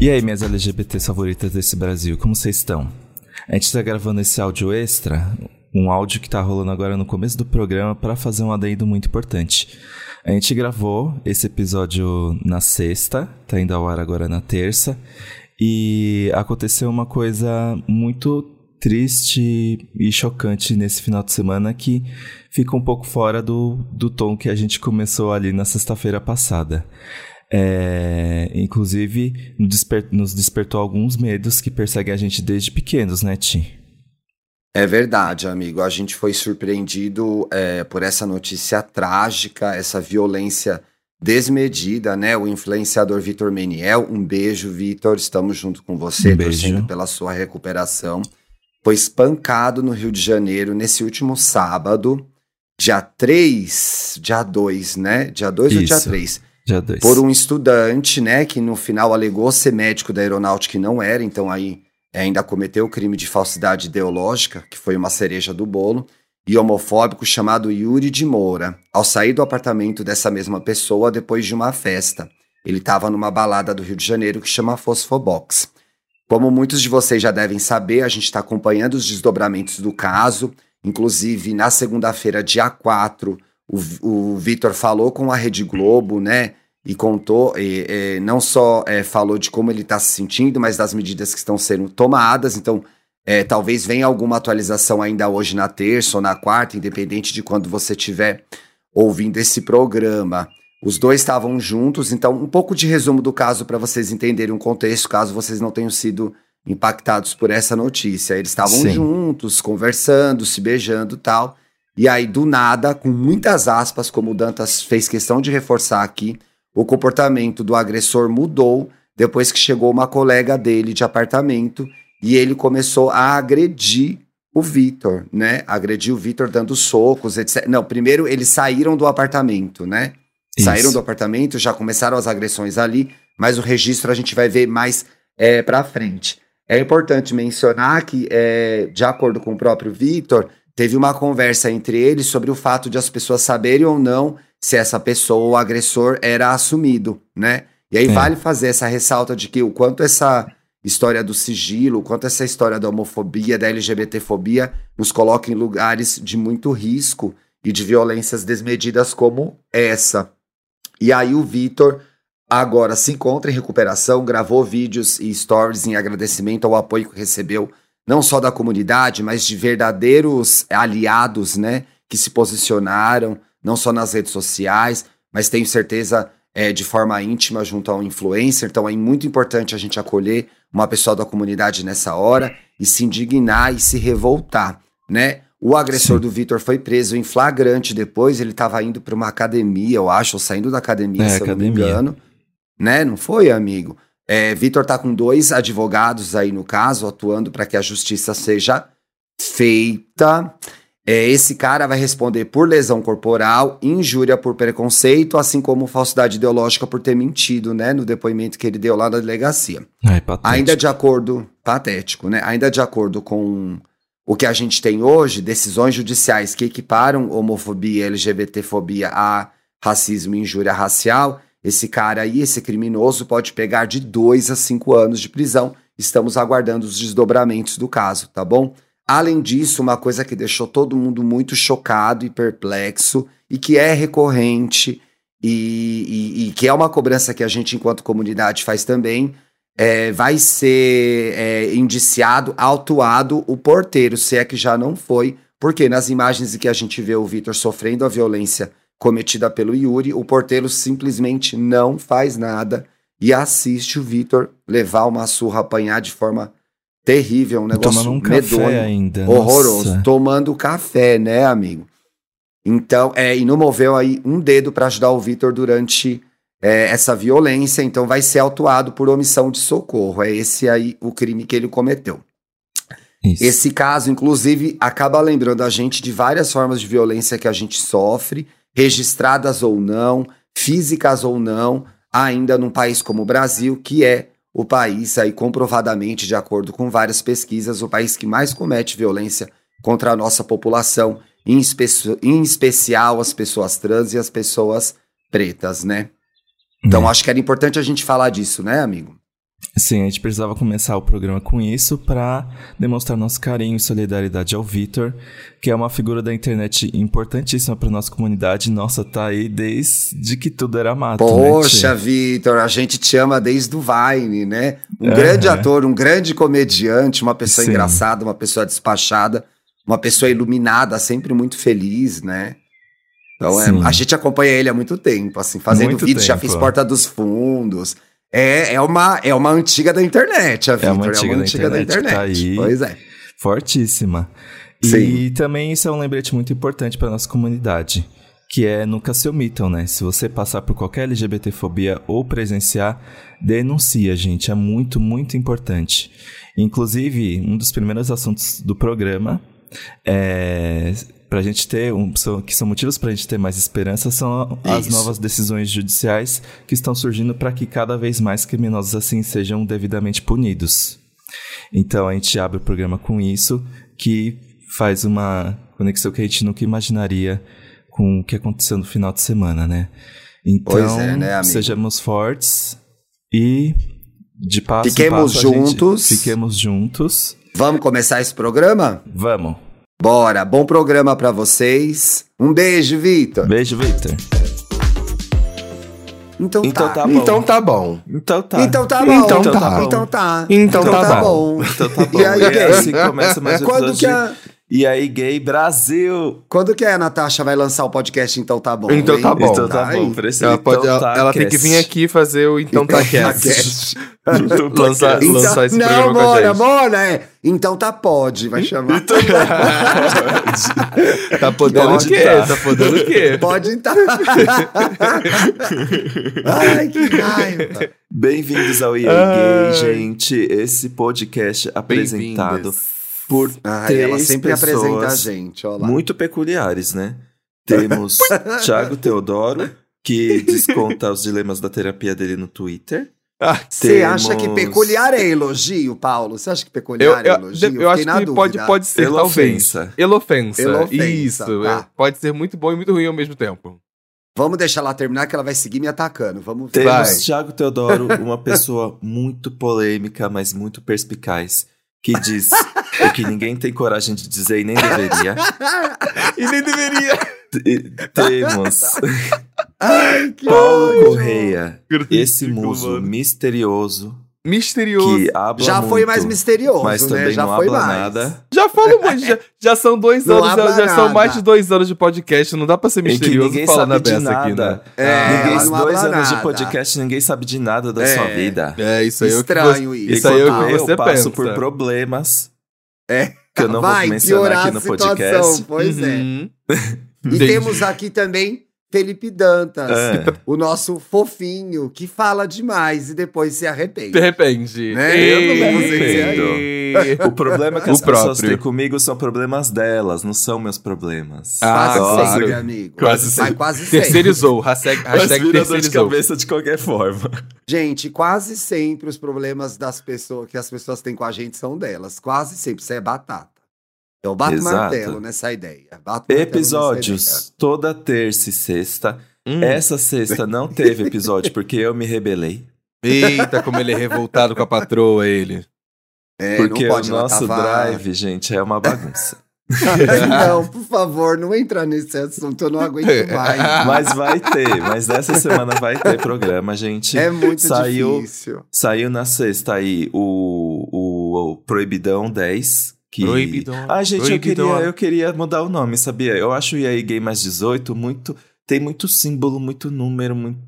E aí, minhas LGBTs favoritas desse Brasil, como vocês estão? A gente tá gravando esse áudio extra, um áudio que tá rolando agora no começo do programa para fazer um adendo muito importante. A gente gravou esse episódio na sexta, tá indo ao ar agora na terça, e aconteceu uma coisa muito triste e chocante nesse final de semana que fica um pouco fora do, do tom que a gente começou ali na sexta-feira passada. É, inclusive, nos, desper nos despertou alguns medos que perseguem a gente desde pequenos, né, Ti? É verdade, amigo. A gente foi surpreendido é, por essa notícia trágica, essa violência desmedida, né? O influenciador Vitor Meniel. Um beijo, Vitor. Estamos junto com você, um torcendo pela sua recuperação. Foi espancado no Rio de Janeiro nesse último sábado, dia 3, dia 2, né? Dia 2 ou dia 3? Dia 2. Por um estudante, né? Que no final alegou ser médico da aeronáutica e não era, então aí ainda cometeu o crime de falsidade ideológica, que foi uma cereja do bolo, e homofóbico chamado Yuri de Moura, ao sair do apartamento dessa mesma pessoa depois de uma festa. Ele estava numa balada do Rio de Janeiro que chama Fosfobox. Como muitos de vocês já devem saber, a gente está acompanhando os desdobramentos do caso. Inclusive, na segunda-feira, dia 4, o, o Vitor falou com a Rede Globo, né? e contou, e, e não só é, falou de como ele está se sentindo, mas das medidas que estão sendo tomadas. Então, é, talvez venha alguma atualização ainda hoje na terça ou na quarta, independente de quando você estiver ouvindo esse programa. Os dois estavam juntos, então um pouco de resumo do caso para vocês entenderem o contexto, caso vocês não tenham sido impactados por essa notícia. Eles estavam juntos, conversando, se beijando tal. E aí, do nada, com muitas aspas, como o Dantas fez questão de reforçar aqui, o comportamento do agressor mudou depois que chegou uma colega dele de apartamento e ele começou a agredir o Vitor, né? Agredir o Vitor dando socos, etc. Não, primeiro eles saíram do apartamento, né? Isso. Saíram do apartamento, já começaram as agressões ali, mas o registro a gente vai ver mais é, para frente. É importante mencionar que, é, de acordo com o próprio Vitor, teve uma conversa entre eles sobre o fato de as pessoas saberem ou não se essa pessoa, o agressor, era assumido, né? E aí é. vale fazer essa ressalta de que o quanto essa história do sigilo, o quanto essa história da homofobia, da LGBTfobia nos coloca em lugares de muito risco e de violências desmedidas como essa. E aí o Vitor agora se encontra em recuperação, gravou vídeos e stories em agradecimento ao apoio que recebeu não só da comunidade, mas de verdadeiros aliados, né, que se posicionaram não só nas redes sociais, mas tenho certeza é, de forma íntima junto ao influencer. Então é muito importante a gente acolher uma pessoa da comunidade nessa hora e se indignar e se revoltar, né? O agressor Sim. do Vitor foi preso em flagrante depois, ele estava indo para uma academia, eu acho, ou saindo da academia, é, se academia. eu não me engano. Né? Não foi, amigo? É, Vitor tá com dois advogados aí no caso, atuando para que a justiça seja feita. É, esse cara vai responder por lesão corporal, injúria por preconceito, assim como falsidade ideológica por ter mentido, né, no depoimento que ele deu lá na delegacia. É, Ainda de acordo, patético, né? Ainda de acordo com o que a gente tem hoje, decisões judiciais que equiparam homofobia LGBTfobia a racismo e injúria racial, esse cara aí, esse criminoso, pode pegar de dois a cinco anos de prisão. Estamos aguardando os desdobramentos do caso, tá bom? Além disso, uma coisa que deixou todo mundo muito chocado e perplexo e que é recorrente e, e, e que é uma cobrança que a gente, enquanto comunidade, faz também, é, vai ser é, indiciado, autuado o porteiro, se é que já não foi, porque nas imagens em que a gente vê o Vitor sofrendo a violência cometida pelo Yuri, o porteiro simplesmente não faz nada e assiste o Vitor levar uma surra, apanhar de forma terrível, um negócio Tomando um medonho, café ainda. horroroso. Nossa. Tomando café, né, amigo? Então, é, e não moveu aí um dedo para ajudar o Vitor durante é, essa violência, então vai ser autuado por omissão de socorro. É esse aí o crime que ele cometeu. Isso. Esse caso, inclusive, acaba lembrando a gente de várias formas de violência que a gente sofre, registradas ou não, físicas ou não, ainda num país como o Brasil, que é o país, aí comprovadamente, de acordo com várias pesquisas, o país que mais comete violência contra a nossa população, em, espe em especial as pessoas trans e as pessoas pretas, né? Então, é. acho que era importante a gente falar disso, né, amigo? Sim, a gente precisava começar o programa com isso para demonstrar nosso carinho e solidariedade ao Vitor, que é uma figura da internet importantíssima para nossa comunidade. Nossa, tá aí desde que tudo era mato. né, Poxa, tia? Vitor, a gente te ama desde o Vine, né? Um grande ator, um grande comediante, uma pessoa Sim. engraçada, uma pessoa despachada, uma pessoa iluminada, sempre muito feliz, né? Então, é, a gente acompanha ele há muito tempo, assim, fazendo Muito vídeos, já tempo. fiz Porta dos Fundos. É, é, uma, é uma antiga da internet, a Vitor. uma antiga da internet que tá aí. Pois é. Fortíssima. E Sim. também isso é um lembrete muito importante para nossa comunidade, que é nunca se omitam, né? Se você passar por qualquer LGBTfobia ou presenciar, denuncia, gente. É muito, muito importante. Inclusive, um dos primeiros assuntos do programa é pra gente ter um, são- que são motivos pra gente ter mais esperança são as Isso. novas decisões judiciais que estão surgindo para que cada vez mais criminosos assim sejam devidamente punidos. Então a gente abre o programa com isso, que faz uma conexão que a gente nunca imaginaria com o que aconteceu no final de semana, né? Então, Pois é, né, amigo? sejamos fortes e de passo Fiquemos em passo a gente- juntos. fiquemos juntos. Vamos começar esse programa? Vamos. Bora, bom programa pra vocês. Um beijo, Vitor. Beijo, Victor. Então, Então tá. tá bom. Então tá bom. Então tá. Então tá bom. Então tá. Então tá. Então tá bom. Então tá bom. E aí, gay? assim começa mais um Quando episódio que, de- a, E aí, gay Brasil! quando que a Natasha vai lançar o podcast Então Tá Bom? Então hein? tá bom. Então tá Ai. bom. Ela, pode, então ela, tá, ela tem que cast. vir aqui fazer o Então Tá Então tá Cast. cast. Então tá Lançar- cast. lançar- Então, esse não, programa com a gente. Mora, é. Então tá pode, vai chamar. Tá podendo o Pode quê? tá. Tá podendo o quê? Pode então. Ai, que raiva. Bem-vindos ao EA. Gay, gente. Esse podcast apresentado. Por Ai, três ela sempre pessoas apresenta a gente, muito peculiares, né? Temos Thiago Teodoro, que desconta os dilemas da terapia dele no Twitter. Ah, Você acha que peculiar é elogio, Paulo? Você acha que eu, peculiar é eu, elogio? eu acho fiquei na que pode, pode ser, Elofensa. Elofensa. Elofensa, Isso. tá. é, pode ser muito bom e muito ruim ao mesmo tempo. Vamos deixar ela terminar que ela vai seguir me atacando. Vamos Temos Vai. Thiago Teodoro, uma pessoa muito polêmica, mas muito perspicaz, que diz o que ninguém tem coragem de dizer e nem deveria. E nem deveria. E Temos Ai, que Paulo ódio. Correia, esse muso Mano. misterioso Misterioso. que habla Já foi muito, mais misterioso, mas né? também Já não foi habla mais. nada. Já falo muito, já, já são dois Não anos, já, já são nada. mais de dois anos de podcast, não dá pra ser que misterioso ninguém falando a sabe de beça aqui, né? nada. É, ninguém, dois habla anos de nada. podcast, ninguém sabe de nada da É. sua vida. É, isso aí é o que Estranho você- isso. Isso aí é o que eu você passo pensa. por problemas É. que eu não Vai vou mencionar piorar aqui no a situação, podcast. Pois é. Uhum. E Entendi. temos aqui também Felipe Dantas, É. o nosso fofinho, que fala demais e depois se arrepende. De repente. Né? Eu não vou dizer Ei. O problema que O as pessoas próprio. têm comigo são problemas delas, não são meus problemas. Ah, quase claro. sempre, amigo. Quase sempre. quase sempre. Terceirizou. Hashtag, hashtag vira dor de terceirizou. cabeça de qualquer forma. Gente, quase sempre os problemas das pessoas que as pessoas têm com a gente são delas. Quase sempre. Isso é batata. Eu bato Exato. martelo nessa ideia. Bato Episódios toda terça e sexta. Hum. Essa sexta não teve episódio porque eu me rebelei. Eita, como ele é revoltado com a patroa, ele. ideia. É, Porque não pode, o nosso tava- drive, gente, é uma bagunça. não, por favor, não entra nesse assunto, eu não aguento mais. mas vai ter, mas nessa semana vai ter programa, gente. É muito Saiu- difícil. Saiu na sexta aí o, o, o Proibidão 10. Que... Proibidão, Ah, gente, Proibidão. Eu, queria, eu queria mudar o nome, sabia? Eu acho o EA Gay mais 18 muito. Tem muito símbolo, muito número, muito.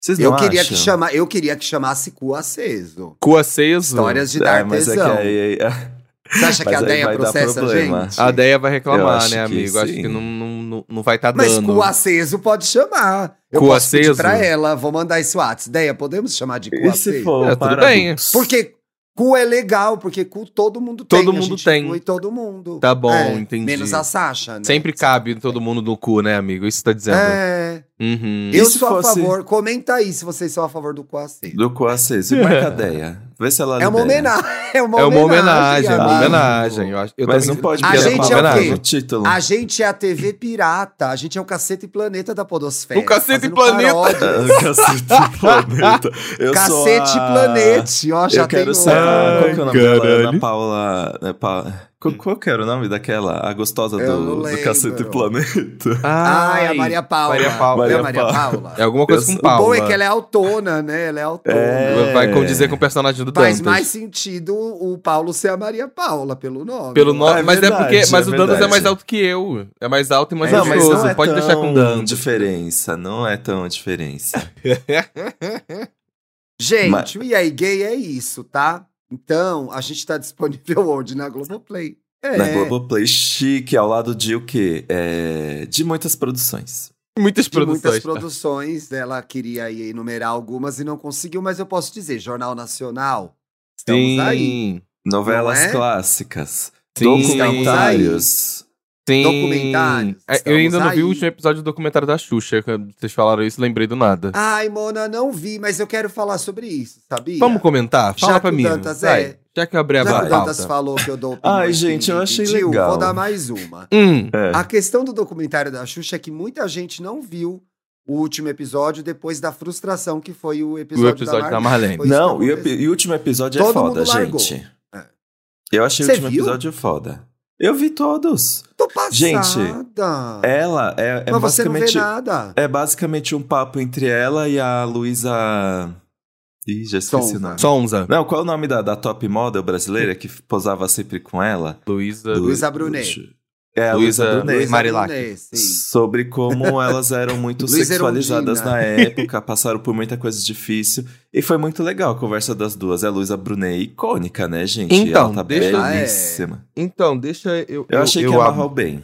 Vocês não Eu queria, acham? que chama, eu queria que chamasse cu aceso. Cu aceso. Histórias de Ah, dar mas é que tesão. a EA. Você acha que Mas a Deia vai dar processa a problema. gente? A Deia vai reclamar, acho né, amigo? Acho sim. que não, não, não, vai estar tá Mas dando. cu aceso pode chamar. Eu Cu posso pedir aceso? pra ela, vou mandar esse WhatsApp. Deia, podemos chamar de cu E se for É, tudo para bem. Porque cu é legal, porque cu todo mundo tem. Todo mundo tem. inclui todo mundo. Tá bom, É, entendi. Menos a Sasha, né? Sempre cabe todo mundo no cu, né, amigo? Isso tá dizendo. É. Uhum. Eu E se sou a fosse- favor. Comenta aí se vocês são a favor do coaceiro. Do Coaceso. E Marcadeia? Vê se ela É uma homenagem. É uma É uma homenagem, é uma homenagem. Eu, acho- eu Mas também não pode A pegar gente pra é o homenagem, quê? título. A gente é a TV pirata. A gente é o Cacete Planeta da Podosfera. O Cacete Planeta. Cacete Planeta. Eu sou Cacete a... Planete. Ó, já eu tem quero um. ser a... Qual que é o nome dela? Ana Paula... é, Pa- Qual, qual que era o nome daquela? A gostosa do, do. Cacete Planeta. Ai, a Maria Paula. Maria Paula. É a Maria Maria Paula. Paula. É alguma coisa Eu com sou- O Paula. bom é que ela é autona, né? Ela é autona. É. Vai condizer com o personagem do Faz Dantas. mais sentido o Paulo ser a Maria Paula, pelo nome. Pelo nome, É mas verdade, é porque. Mas é o Dantas é mais alto que eu. É mais alto e mais É, não, mas gostoso. não é Pode tão deixar com Dantas. diferença. Não é tão diferença. Gente, Mas- e aí, gay é isso, tá? Então, a gente tá disponível onde? Na Globoplay. É. Na Globoplay chique, ao lado de o quê? É, de muitas produções. Muitas de produções. muitas produções. Ela queria enumerar algumas e não conseguiu, mas eu posso dizer, Jornal Nacional. Estamos Sim. aí. Novelas é? clássicas. Sim. Documentários. Sim. Documentários, É, eu ainda não vi o aí. último episódio do documentário da Xuxa. Quando vocês falaram isso, lembrei do nada. Ai, Mona, não vi, mas eu quero falar sobre isso, sabia? Vamos comentar? Fala Já pra mim. Dantas é- Já que eu abri a Já que o. Dantas falou que eu dou Ai, gente, eu achei pediu, legal. Vou dar mais uma. Hum. É. A questão do documentário da Xuxa é que muita gente não viu o último episódio depois da frustração que foi o episódio, O episódio da Marlene. Foi isso Não, e o, último episódio é Todo foda, mundo largou. gente. É. Eu achei Você o último viu? episódio foda. Eu vi todos. Tô passada. Gente, Ela é, é Mas você não vê basicamente. nada. É basicamente um papo entre ela e a Luísa. Ih, já esqueci Sonza. o nome. Sonza. Não, qual é o nome da, da top model brasileira que posava sempre com ela? Luísa. Lu- Luísa Brunet. É, a Luísa- Marilac. Sobre como elas eram muito sexualizadas Erundina. na época, passaram por muita coisa difícil. E foi muito legal a conversa das duas. É a Luísa Brunet icônica, né, gente? Então, ela tá deixa- belíssima. Então, deixa eu. Eu, achei eu, que eu, ela ab- amarrou bem.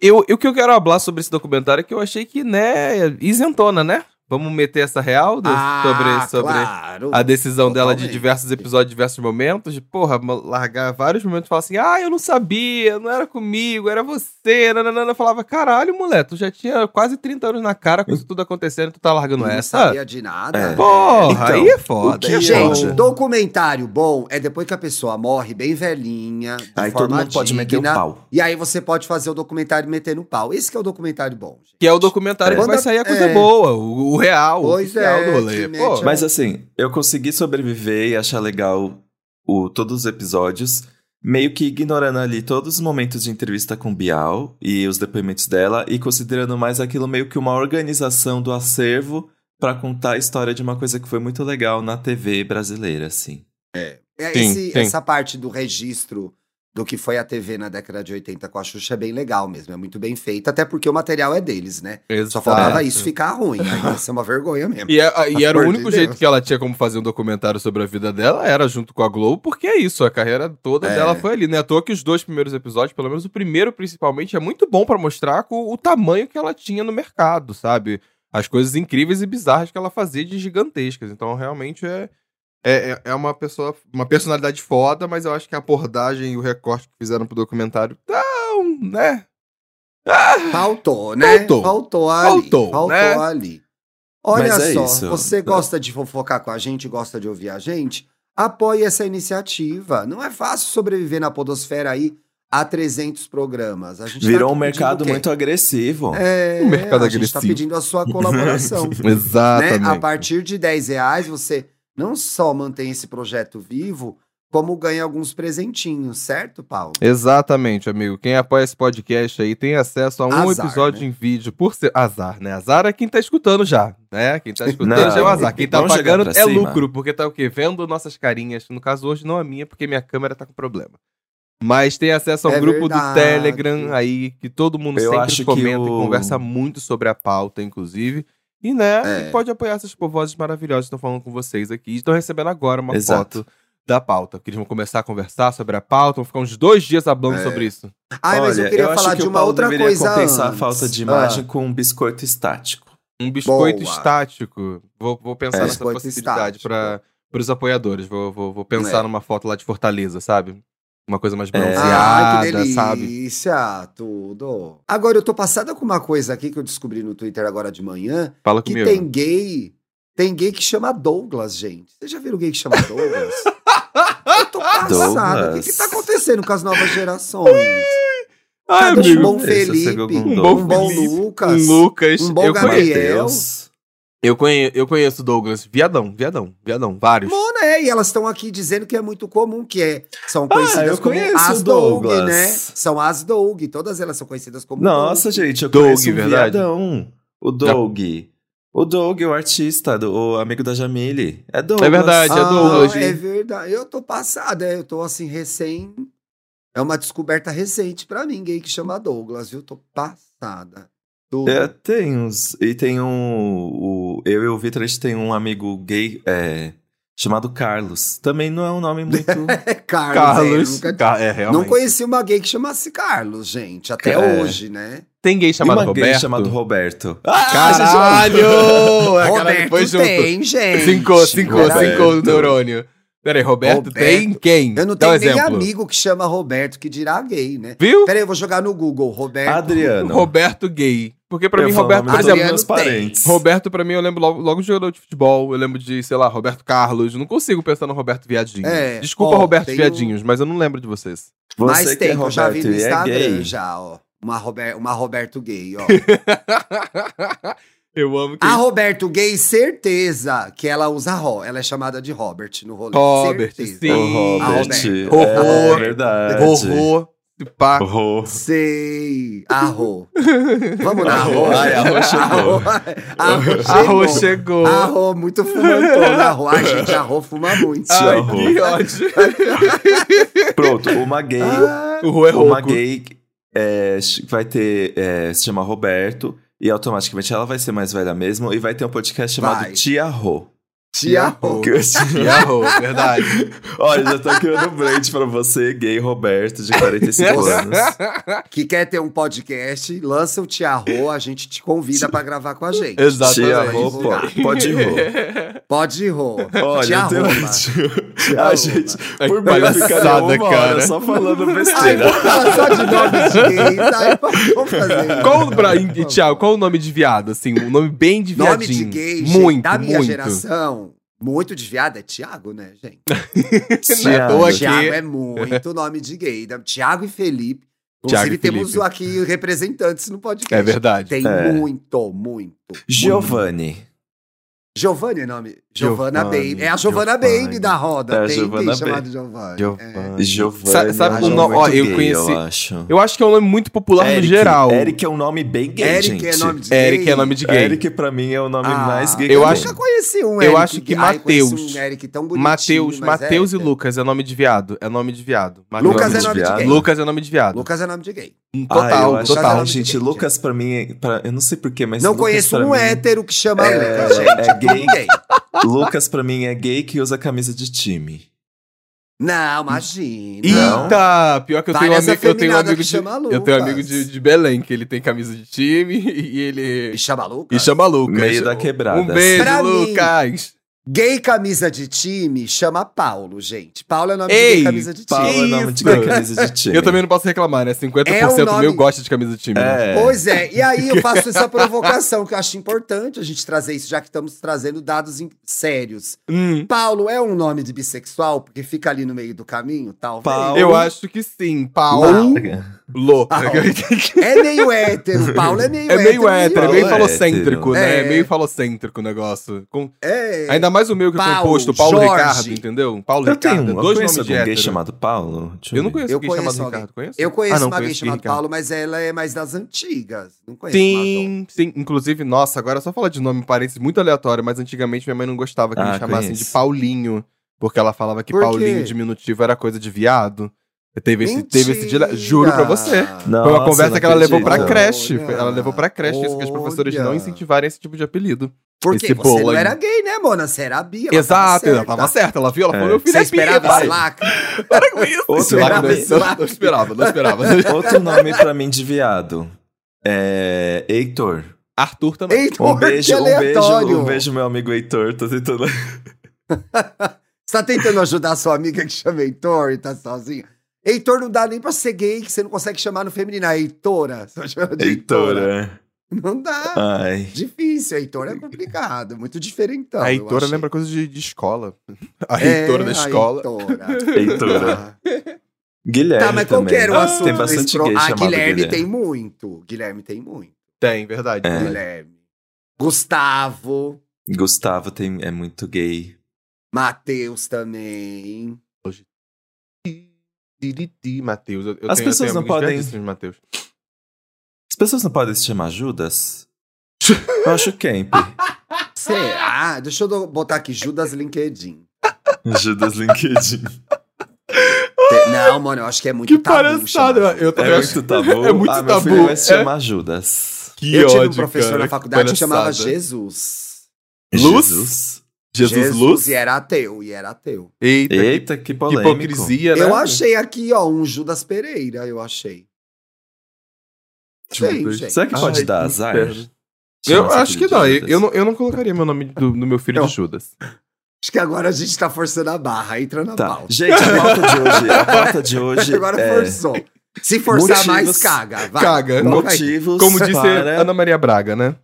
eu, eu- o que eu quero falar sobre esse documentário é que eu achei que, né, isentona, né? Vamos meter essa real do- Ah, sobre, sobre claro. a decisão dela de Totalmente. diversos episódios, diversos momentos, de, porra, largar vários momentos e falar assim, ah, eu não sabia, não era comigo, era você, nananana. Eu falava, caralho, moleque, tu já tinha quase 30 anos na cara com isso tudo acontecendo tu tá largando não essa? sabia de nada. É. Porra, Então, aí é foda. o que- é Gente, foda. documentário bom é depois que a pessoa morre bem velhinha, de Aí todo mundo pode meter o digna, pau. E aí você pode fazer o documentário metendo o pau. Esse que é o documentário bom. gente. Que é o documentário É. que vai sair a coisa É. boa, o, o real, Pois é, do rolê. que Pô, Mas assim, eu consegui sobreviver e achar legal o, todos os episódios, meio que ignorando ali todos os momentos de entrevista com Bial e os depoimentos dela, e considerando mais aquilo meio que uma organização do acervo pra contar a história de uma coisa que foi muito legal na TV brasileira, assim. É, Sim, esse- sim. Essa parte do registro do que foi a TV na década de 80 com a Xuxa é bem legal mesmo, é muito bem feito, até porque o material é deles, né? Só exato. faltava isso ficar ruim, aí isso é uma vergonha mesmo. E, é- e era o único de jeito Deus. que ela tinha como fazer um documentário sobre a vida dela, era junto com a Globo, porque é isso, a carreira toda É. dela foi ali, né? À toa que os dois primeiros episódios, pelo menos o primeiro principalmente, é muito bom pra mostrar com o tamanho que ela tinha no mercado, sabe? As coisas incríveis e bizarras que ela fazia de gigantescas. Então, realmente é. É, é- é uma pessoa, uma personalidade foda, mas eu acho que a abordagem e o recorte que fizeram pro documentário tão, né? Faltou, né? Faltou. Faltou ali. Faltou, Faltou né? ali. Olha é só, isso. você gosta de fofocar com a gente, gosta de ouvir a gente? Apoie essa iniciativa. Não é fácil sobreviver na podosfera aí a 300 programas. A gente tá Virou aqui um mercado muito agressivo. É, Um mercado a gente tá agressivo. pedindo a sua colaboração. né? Exatamente. A partir de 10 reais, você não só mantém esse projeto vivo, como ganha alguns presentinhos, certo, Paulo? Exatamente, amigo. Quem apoia esse podcast aí tem acesso a um Azar, episódio né? em vídeo por ser. Azar, né? Azar é quem tá escutando já, né? Quem tá escutando Não, já é o azar. Quem tá pagando é cima. lucro, porque tá o quê? Vendo nossas carinhas. No caso, hoje não a minha, porque minha câmera tá com problema. Mas tem acesso ao É grupo do verdade. Telegram aí, que todo mundo Eu acho sempre que comenta e o- conversa muito sobre a pauta, inclusive. E, né, É. e pode apoiar essas vozes maravilhosas que estão falando com vocês aqui. Estão recebendo agora uma Exato. foto da pauta. Que eles vão começar a conversar sobre a pauta, vão ficar uns dois dias falando É. sobre isso. Ai, mas eu Olha, queria acho falar que de uma outra coisa compensar antes. a falta de Ah. imagem com um biscoito estático. Um biscoito Boa. estático. Vou, vou pensar É. nessa Biscoito possibilidade para os apoiadores. Vou, vou, vou pensar É. numa foto lá de Fortaleza, sabe? Uma coisa mais É. Ai, bronzeada, que sabe? delícia, tudo. Agora, eu tô passada com uma coisa aqui que eu descobri no Twitter agora de manhã, Fala que comigo. tem gay, tem gay que chama Douglas, gente. Vocês já viram gay que chama Douglas? eu tô passada. O que, que tá acontecendo com as novas gerações? Ai, Cadê um amigo. bom é o Felipe, um bom Felipe, Lucas, Um Lucas. um bom eu, conheço, Gabriel. Mateus. Eu, conheço, eu conheço Douglas. Viadão, viadão, viadão. Vários. Bom, né? E elas estão aqui dizendo que é muito comum, que é, são conhecidas Ah, eu como conheço as o Doug, Douglas. né? São as Doug, todas elas são conhecidas como Nossa, Doug. gente, eu Doug, conheço o verdade? viadão. O Doug. O Doug, o artista, do, o amigo da Jamile. É Douglas. É verdade, é Ah, Douglas. É verdade. Eu tô passada, eu tô assim, recém. É uma descoberta recente pra mim, gay que chama Douglas, viu? Tô passada. Tudo. É, tem uns. E tem um. O, eu e o Vitor, a gente tem um amigo gay é, chamado Carlos. Também não é um nome muito. É Carlos. Carlos. é, nunca- Ca- é, realmente. Não conheci uma gay que chamasse Carlos, gente. Até É. hoje, né? Tem gay e chamado uma gay Roberto. chamado Roberto. Caralho! A cara Roberto depois junto. tem, gente. Cinco, cinco, Roberto. cinco neurônio. Peraí, Roberto, Roberto. tem quem? Eu não Dá um tenho nem exemplo. amigo que chama Roberto que dirá gay, né? Viu? Peraí, eu vou jogar no Google. Roberto. Adriano. Roberto gay. Porque pra Eu mim, Roberto, por exemplo, meus parentes. Roberto, pra mim, eu lembro logo, logo de jogador de futebol. Eu lembro de, sei lá, Roberto Carlos. Não consigo pensar no Roberto Viadinho. É, Desculpa, ó, Roberto tem Viadinhos, mas eu não lembro de vocês. Você Mas que tem, é eu já vi Roberto no é Instagram gay. já, ó. Uma, Rober uma Roberto gay, ó. eu amo que. A Roberto gay, certeza que ela usa Ro. Ela é chamada de Robert no rolê. Robert, certeza. sim. O Robert. Roberto. É, Horror. verdade. Horror. se pá. Horror. Sei. Arro. Vamos na Arro. Arro. Ai, Arro chegou. Arro chegou. Arro, muito fumantona. Arro. Ai, gente, Arro fuma muito. Ai, Arro. que ódio. Pronto, uma gay. Ah, O Rô é uma rouco. gay é, vai ter. é, se chama Roberto. E automaticamente ela vai ser mais velha mesmo. E vai ter um podcast chamado Vai. Tia Rô. Tia eu- E Arro, verdade. Olha, já tô criando um brand pra você, gay Roberto, de 45 anos. Que quer ter um podcast, lança o Tia Rô, a gente te convida pra gravar com a gente. Tia Exatamente. Rô, pode, pode Rô. Pode ir, Rô. Olha, Tia. Rô. A gente, Ai, por que mim, ficaria palhaçada, uma hora cara. só falando Ai, besteira. vamos falar só de nome de gays. Ai, vamos fazer. Qual, pra, e, Thiago, qual o nome de viado? Assim, um nome bem de viadinho. Nome de gay, gente, muito, da minha muito. geração, muito de viado é Tiago, né, gente? É que- Tiago é muito nome de gay. Tiago e Felipe. Inclusive, temos Felipe. aqui representantes no podcast. É verdade. Tem É. muito, muito. Giovanni. Giovanni é nome. Giovanna Baby. É a Giovanna. Baby da roda. É a Tem Giovanna chamado Baby. Giovanni. Giovanni. Giovanni. Sa- sabe é o nome- ó, eu gay, conheci- Eu acho. Eu acho que é um nome muito popular Eric, no geral. Eric é um nome bem gay, Eric gente. é nome de Eric gay. é nome de gay. Eric, pra mim, é o nome Ah, mais gay eu acho- nunca conheci um eu Eric. acho que Mateus. Um Eric tão bonitinho, Mateus, mas Mateus é e. Lucas é nome de viado. É nome de viado. Mateus Lucas é nome de gay. Lucas é nome de viado. Lucas é nome de gay. Ah, Total, eu acho- total. Gente, Lucas pra mim, é- pra- eu não sei porquê, mas Não Lucas conheço um mim- hétero que chama É, Lucas, gente. é gay. Lucas pra mim é gay que usa camisa de time. Não, imagina. Não. Eita! Pior que eu tenho um amigo, eu tenho um amigo que de, chama eu tenho um amigo de, de Belém que ele tem camisa de time e ele E chama Lucas? e chama Lucas. Meio da quebrada. Um beijo, Pra mim- Lucas. Gay camisa de time chama Paulo, gente. Paulo é nome de Ei, gay camisa de time. Paulo é nome de gay camisa de time. Eu também não posso reclamar, né? 50% É um nome- meu gosta de camisa de time. né? É. Pois é, e aí eu faço essa provocação que eu acho importante a gente trazer isso, já que estamos trazendo dados em- sérios. Hum, Paulo é um nome de bissexual, porque fica ali no meio do caminho, talvez. Paulo. eu acho que sim. Paulo. Lô. Paulo. É meio hétero, Paulo é meio É meio hétero, é Paulo meio é falocêntrico, hétero. né? É. É meio falocêntrico o negócio. Com- É. Ainda mais o meu que é Paulo, composto, Paulo Jorge. Ricardo, entendeu? Paulo Eu Ricardo, tenho, eu dois conheço nomes de gay hétero. chamado Paulo? Deixa Eu não conheço Eu alguém conheço chamado alguém. Ricardo, conheço? Eu conheço Ah, não, uma gay conheço chamada Ricardo. Paulo, mas ela é mais das antigas. Não conheço Sim, sim. Inclusive, nossa, agora só falar de nome, parênteses muito aleatório, mas antigamente minha mãe não gostava que Ah, me chamassem conheço. de Paulinho, porque ela falava que Por? Paulinho diminutivo era coisa de viado. Teve esse, Mentira! teve esse dile- Juro pra você. Não, Foi uma conversa que ela levou pra creche. Olha, ela levou pra creche isso, que os professores não olha. incentivarem esse tipo de apelido. Porque Esse você bolo não aí. era gay, né, Mona? Você era bi. ela Exato, tava ela tava certa. Ela viu, ela É. falou, meu filho Você é esperava bi, lacre? Para com isso. Outro lacre nome- não- não, esperava, não esperava. Outro nome pra mim de viado é Heitor. Arthur também. Heitor, Um beijo, que um beijo, um beijo, meu amigo Heitor. Tô tentando. Você tá tentando ajudar sua amiga que chama Heitor e tá sozinha? Heitor não dá nem pra ser gay, que você não consegue chamar no feminino. A Heitora. Você vai chamar de Heitora. Heitora. Não dá. Ai. Difícil. Heitor é complicado. Muito diferentão. a Heitora lembra coisa de, de escola. A É, Heitora da escola. Heitora. Heitora. Ah. Guilherme Tá, mas qual que também. era o Ah, assunto? Tem desse bastante pro- gay Ah, Guilherme, Guilherme. tem muito. Guilherme tem muito. Tem, verdade. É. verdade. Guilherme. Gustavo. Gustavo tem, é muito gay. Matheus também. Tiriti, Matheus. Eu, eu As tenho, pessoas eu tenho não podem- Matheus. As pessoas não podem se chamar Judas? Eu acho camp. Será? Deixa eu botar aqui Judas LinkedIn. Judas LinkedIn. Não, mano, eu acho que é muito Que tabu palhaçada. Eu É também acho. muito tabu. É muito ah, meu tabu. filho vai se É. chamar Judas. Que Eu tive um ódio, professor cara, na faculdade que chamava palhaçada. Jesus. Jesus. Jesus, Luz? e era ateu, e era ateu. Eita, que- Eita, que que polêmico. hipocrisia, né? Eu achei aqui, ó, um Judas Pereira, eu achei. Sei. Será que pode Ai, dar azar? Eu acho que não. Judas? Eu não. Eu não colocaria meu nome do, do meu filho Eu- de Judas. Acho que agora a gente tá forçando a barra, entra na Tá. pauta. Gente, a pauta de hoje. A pauta de hoje. agora é forçou. Se forçar Motivos- mais, caga. Vai. Caga. Aí. motivos Como disse para... Ana Maria Braga, né?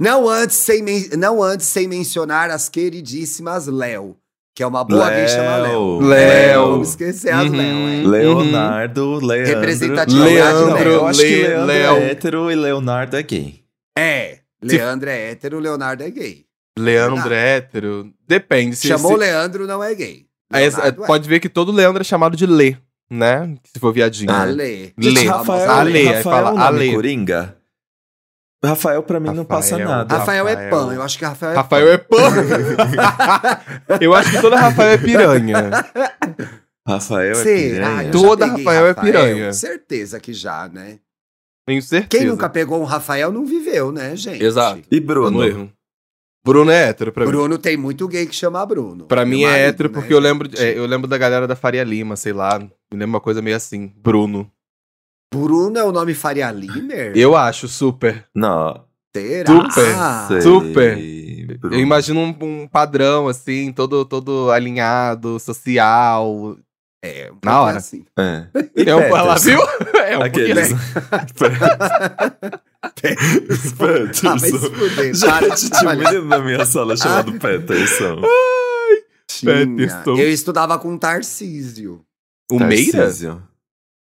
Não antes, sem men- não antes sem mencionar as queridíssimas Léo, que é uma boa gay chama Léo. Léo. Léo. Vamos esquecer as Uhum. Léo, hein? Leonardo, Leandro. Representatividade Leandro, Léo. Eu acho que Le- Leandro Léo. é hétero e Leonardo é gay. É, Leandro é hétero, Leonardo é gay. Leandro é hétero. Depende. Se, Chamou se, Leandro, não é gay. Aí, Leonardo é. pode ver que todo Leandro é chamado de Lê, né? Se for viadinho. Ale. Lê. Gente, Rafael, Ale, aí Rafael fala é Ale. coringa? Rafael pra mim não passa Rafael. nada. Rafael, é Rafael. pan, eu acho que Rafael é Rafael é pão. Eu acho que toda Rafael é piranha. Rafael é piranha. Eu Toda peguei Rafael é piranha. Certeza que já, né? Tenho certeza. Quem nunca pegou um Rafael não viveu, né, gente? Exato. E Bruno? Bruno é hétero pra mim. Bruno tem muito gay que chama Bruno. Pra mim é marido, hétero né, porque eu lembro, é, eu lembro da galera da Faria Lima, sei lá. Me lembro uma coisa meio assim. Bruno. Bruno é o nome Faria Limer? Eu acho, super. Não. Será? Super. Ah, sei. super. Bruno. Eu imagino um, um padrão, assim, todo, todo alinhado, social. É, um Na pouco hora. Assim. É. E É um, lá, viu? É um Aqueles. Ah, vai se Peterson. fuder, Gente, para. tinha um menino na minha sala chamado Peterson. Tinha. Peterson. Eu estudava com Tarcísio. O Meira?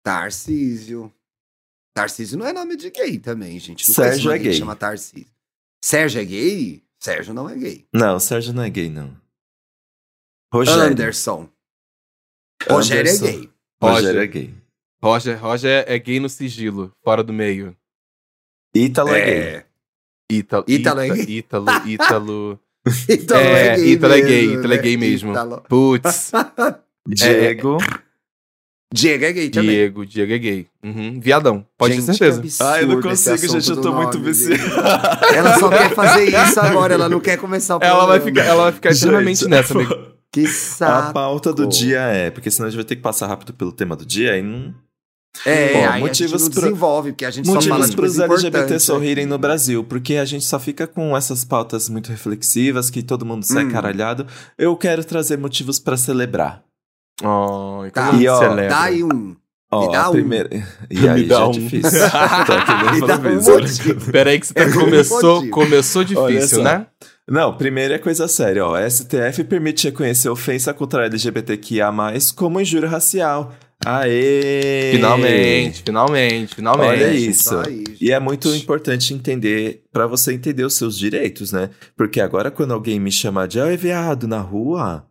Tarcísio. Tarcísio. Não é nome de gay também, gente. Não Sérgio é gay gay. chama Tarcísio. Sérgio é gay? Sérgio não é gay. Não, Sérgio não é gay, não. Rogério. Anderson. Rogério é gay. Rogério Roger. é gay. Roger, Roger é gay no sigilo, fora do meio. Ítalo é, gay. Ítalo, Ítalo é gay. Ítalo, Ítalo. Ítalo É, Ítalo é gay, mesmo, Ítalo é né? gay mesmo. Putz, Diego. Diego é gay também. Diego, Diego é gay. Uhum, Viadão, pode Gente, ter certeza. Ah, eu não consigo, gente. Eu tô muito dele. Ela só quer fazer isso agora, ela não quer começar o Ela vai programa. ficar, ela vai ficar eternamente Gente, nessa, amigo. Que A saco. pauta do dia é, porque senão a gente vai ter que passar rápido pelo tema do dia e não. É, Bom, aí motivos a gente não desenvolve, porque a gente só fala Motivos de para os coisa LGBT sorrirem no Brasil, porque a gente só fica com essas pautas muito reflexivas que todo mundo sai Hum. caralhado. Eu quero trazer motivos para celebrar. Oh, Tá, E, ó, celebra. Dá aí um. Ó, Me dá a um. primeira. E Me aí dá já um. é difícil. No Me dá um improviso. motivo. Peraí que você tá- É começou, começou difícil, né? Não, primeiro é coisa séria, ó. STF permite reconhecer ofensa contra LGBTQIA+, como injúria racial. Aê! Finalmente, finalmente, finalmente. Olha É, isso. aí. E é muito importante entender, pra você entender os seus direitos, né? Porque agora quando alguém me chama de "Oi, viado na rua,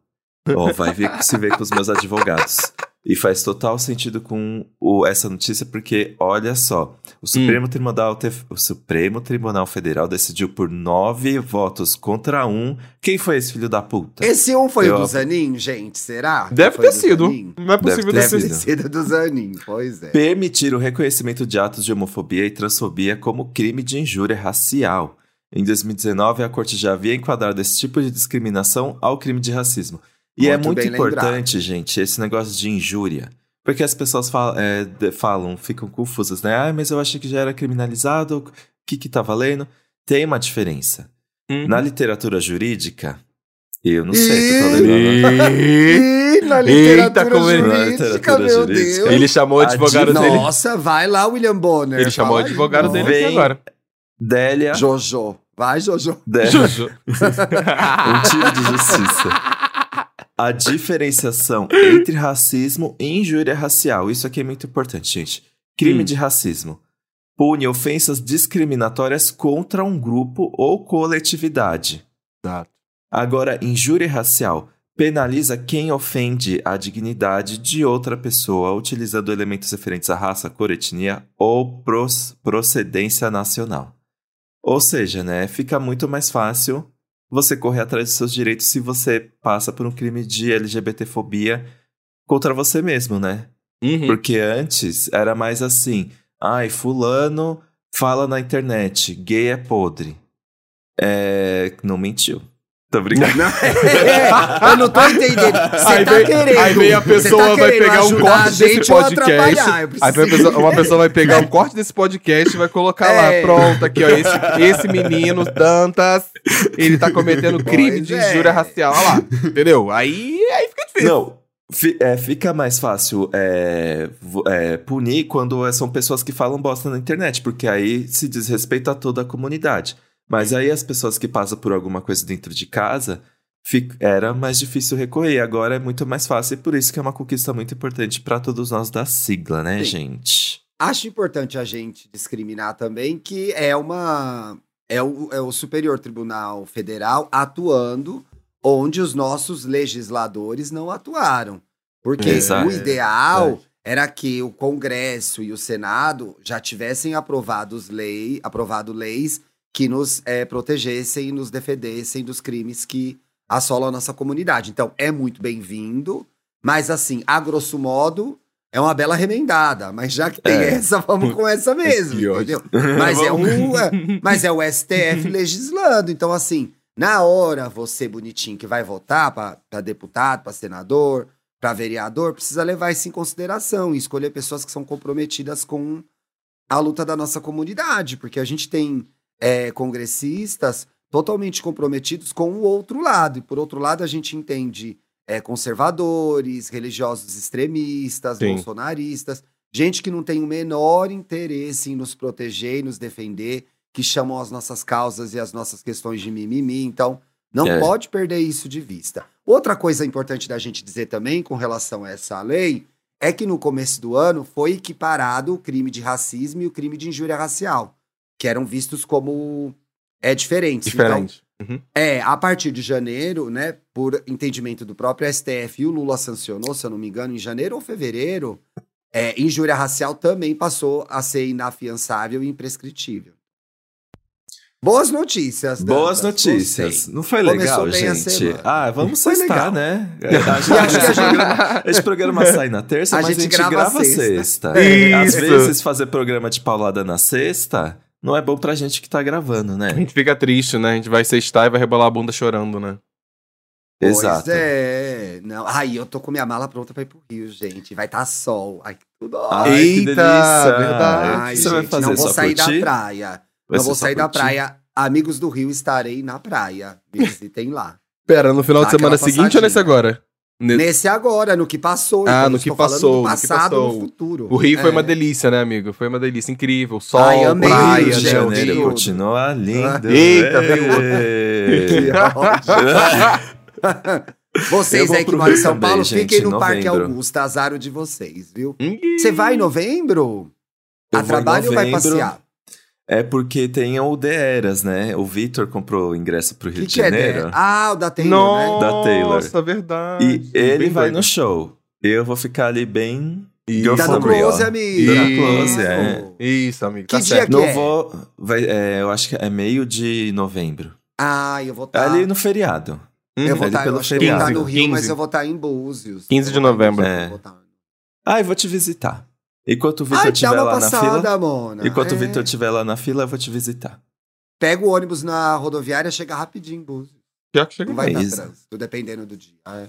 ó, vai ver se ver com os meus advogados. E faz total sentido com o- essa notícia, porque olha só, o Supremo, Tribunal, Te- o Supremo Tribunal Federal decidiu por nove votos contra um. Quem foi esse filho da puta? Esse um foi Eu- o do Zanin, gente? Será? que Deve ter do sido. Zanin? Não é possível Deve ter ter Deve sido. ter sido do Zanin, pois é. permitir o reconhecimento de atos de homofobia e transfobia como crime de injúria racial. Em 2019, a corte já havia enquadrado esse tipo de discriminação ao crime de racismo. E é Muito muito bem importante, lembrado. gente, esse negócio de injúria. Porque as pessoas falam, é, falam, ficam confusas, né? Ah, mas eu achei que já era criminalizado, o que que tá valendo? Tem uma diferença. Uhum. Na literatura jurídica, eu não sei, tô lendo. Ih, Ih, na literatura como ele- jurídica, Literatura meu jurídica. Deus. Ele chamou o advogado dele. Nossa, vai lá, William Bonner. Ele chamou o aí, advogado nossa. dele Vem. agora. Délia. Jojo. Vai, Jojo. Délia. Jojo. Um tiro de justiça. A diferenciação entre racismo e injúria racial. Isso aqui é muito importante, gente. Crime Hum. de racismo. Pune ofensas discriminatórias contra um grupo ou coletividade. Exato. Agora, injúria racial penaliza quem ofende a dignidade de outra pessoa utilizando elementos referentes à raça, cor, etnia ou procedência nacional. Ou seja, né, fica muito mais fácil você correr atrás dos seus direitos se você passa por um crime de LGBTfobia contra você mesmo, né? Uhum. Porque antes era mais assim: ai, fulano fala na internet, gay é podre. É. Não mentiu. Tô brincando. Não, é, eu não tô entendendo. Você tá vem- querendo. aí vem a você pessoa, tá vai pegar um corte a desse podcast, Aí pessoa- uma pessoa vai pegar um corte desse podcast e vai colocar É. lá, pronto, aqui, ó, esse, esse menino, Dantas, ele tá cometendo crime Pois de é. injúria racial, olha lá, entendeu? Aí, aí fica difícil. Não, é, fica mais fácil é, é, punir quando são pessoas que falam bosta na internet, porque aí se desrespeita a toda a comunidade. Mas aí as pessoas que passam por alguma coisa dentro de casa, fi- era mais difícil recorrer. Agora é muito mais fácil e por isso que é uma conquista muito importante para todos nós da sigla, né, Sim. gente? Acho importante a gente discriminar também que é uma é o, é o Superior Tribunal Federal atuando onde os nossos legisladores não atuaram. Porque Exato. o ideal Verdade. era que o Congresso e o Senado já tivessem aprovados lei, aprovado leis que nos eh, protegessem e nos defendessem dos crimes que assolam a nossa comunidade. Então, é muito bem-vindo, mas assim, a grosso modo, é uma bela remendada. Mas já que tem É. essa, vamos com essa mesmo, Que ódio. entendeu? Mas é, um, é- mas é o STF legislando. Então, assim, na hora, você bonitinho que vai votar para deputado, para senador, para vereador, precisa levar isso em consideração e escolher pessoas que são comprometidas com a luta da nossa comunidade, porque a gente tem é, congressistas totalmente comprometidos com o outro lado. E por outro lado, a gente entende é, conservadores, religiosos extremistas, Sim. bolsonaristas, gente que não tem o menor interesse em nos proteger e nos defender, que chamam as nossas causas e as nossas questões de mimimi. Então, não É. pode perder isso de vista. Outra coisa importante da gente dizer também com relação a essa lei é que no começo do ano foi equiparado o crime de racismo e o crime de injúria racial, que eram vistos como é diferentes. Então, Diferente. Uhum. é, a partir de janeiro, né, por entendimento do próprio STF, e o Lula sancionou, se eu não me engano, em janeiro ou fevereiro, é, injúria racial também passou a ser inafiançável e imprescritível. Boas notícias. Boas Dantas, notícias. gostei. Não foi legal, gente? Ah, vamos Foi sextar, legal. né? A gente, a programa, esse programa sai na terça, A mas gente a gente grava grava, sexta. sexta. Às vezes fazer programa de paulada na sexta não é bom pra gente que tá gravando, A né? gente fica triste, né? A gente vai sextar e vai rebolar a bunda chorando, né? Pois Exato. é. Não. Ai, eu tô com minha mala pronta pra ir pro Rio, gente. Vai estar sol. Ai, que tudo Ai, ótimo. que Eita, delícia. verdade. Ai, O que você vai gente, fazer? não vou Só sair curtir? da praia. Vai não vou sair da curtir? praia. Amigos do Rio, estarei na praia. Me visitem lá. Pera, no final Dá de semana seguinte ou nesse agora? Ne- Nesse agora, no que passou. Ah, então, no que passou, no passado passou. no futuro. O Rio foi É. uma delícia, né, amigo? Foi uma delícia incrível. Sol, Ai, amei, praia, Rio de gente. né? Janeiro Rio. continua lindo. Eita. Eu Vocês aí que moram em São também, Paulo, gente, fiquem no em Parque novembro. Augusta, azar o de vocês, viu? Você vai em novembro? Eu a trabalho ou vai novembro. passear? É porque tem o The Eras, né? O Vitor comprou o ingresso pro O Rio que, de que é? Janeiro. né? Ah, o da Taylor, né? Nossa, Da Taylor. verdade. E ele Bem vai doido. no show. Eu vou ficar ali bem. Isso, Dando Euphoria. close, amiga. Dando close, é. Isso, amigo. Que tá dia certo. que Não é? vou. Vai, é, eu acho que é meio de novembro. Ah, eu vou estar. Ali no feriado. Eu vou estar, eu pelo acho que eu vou estar no Rio, 15. mas eu vou estar em Búzios. 15 Eu de novembro. É. eu. Ah, eu vou te visitar. Enquanto o Vitor estiver lá na fila. passada, Mona. Enquanto o É. Vitor estiver lá na fila, eu vou te visitar. Pega o ônibus na rodoviária, chega rapidinho em Búzios. Pior que chega Não vai É dar trânsito, dependendo do dia. É.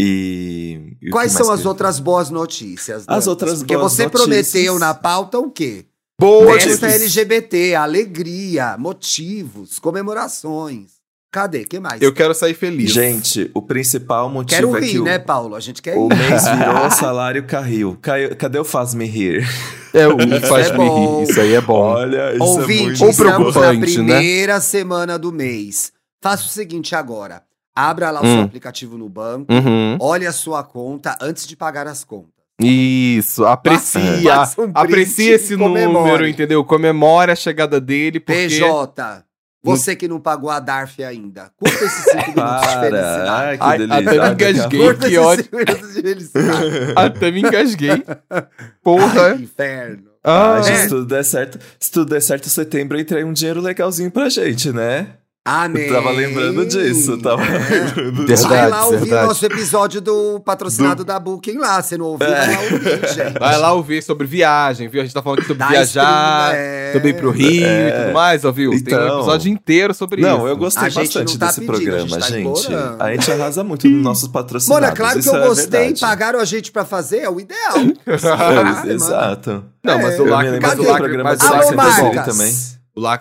E. e o Quais são as outras boas notícias? As Dantas? outras Porque boas você notícias- prometeu na pauta o quê? Boa Festa notícia. LGBT, alegria, motivos, comemorações. Cadê? que mais? Eu quero sair feliz. Gente, o principal motivo Quero é rir, que o, né, Paulo? A gente quer o rir. mês virou, o salário caiu. Caiu- Cadê o faz-me rir? É, o Isso faz é rir. Isso aí é bom. Olha, isso Ouvinte, é muito Ou estamos na preocupante, né? primeira semana do mês. Faça o seguinte agora. Abra lá o seu Hum. aplicativo no banco, Uhum. olhe a sua conta antes de pagar as contas. Isso, aprecia. Passa um aprecia esse número, entendeu? Comemore a chegada dele, porque. PJ, você que não pagou a DARF ainda, curta esses cinco minutos de felicidade. ai, que Ai, delícia. até me Ai, engasguei. Curta que esses ótimo. cinco minutos de felicidade. Até me engasguei. Ai, Porra. que inferno. Ah, Ai, gente, É. se tudo der certo, se tudo der certo, setembro entra aí um dinheiro legalzinho pra gente, né? Amém. Eu tava lembrando disso, tava É. lembrando disso. Vai Verdade, lá ouvir verdade. nosso episódio do patrocinado da Booking lá. Você não ouviu, vai lá ouvir, gente. Vai lá ouvir sobre viagem, viu? A gente tá falando aqui sobre Dá viajar, stream, é. sobre ir pro Rio É. e tudo mais, ouviu? Tem um Então. episódio inteiro sobre isso. Não, eu gostei A bastante não tá desse pedindo, a programa, gente tá gente. A gente arrasa muito nos nossos patrocinados. Mano, é claro que eu é gostei, verdade. pagaram a gente pra fazer, é o ideal. É. Exato. Não, mas É. o Lacre, mas o do Lacre, programa mas do o Alô, Lacre também.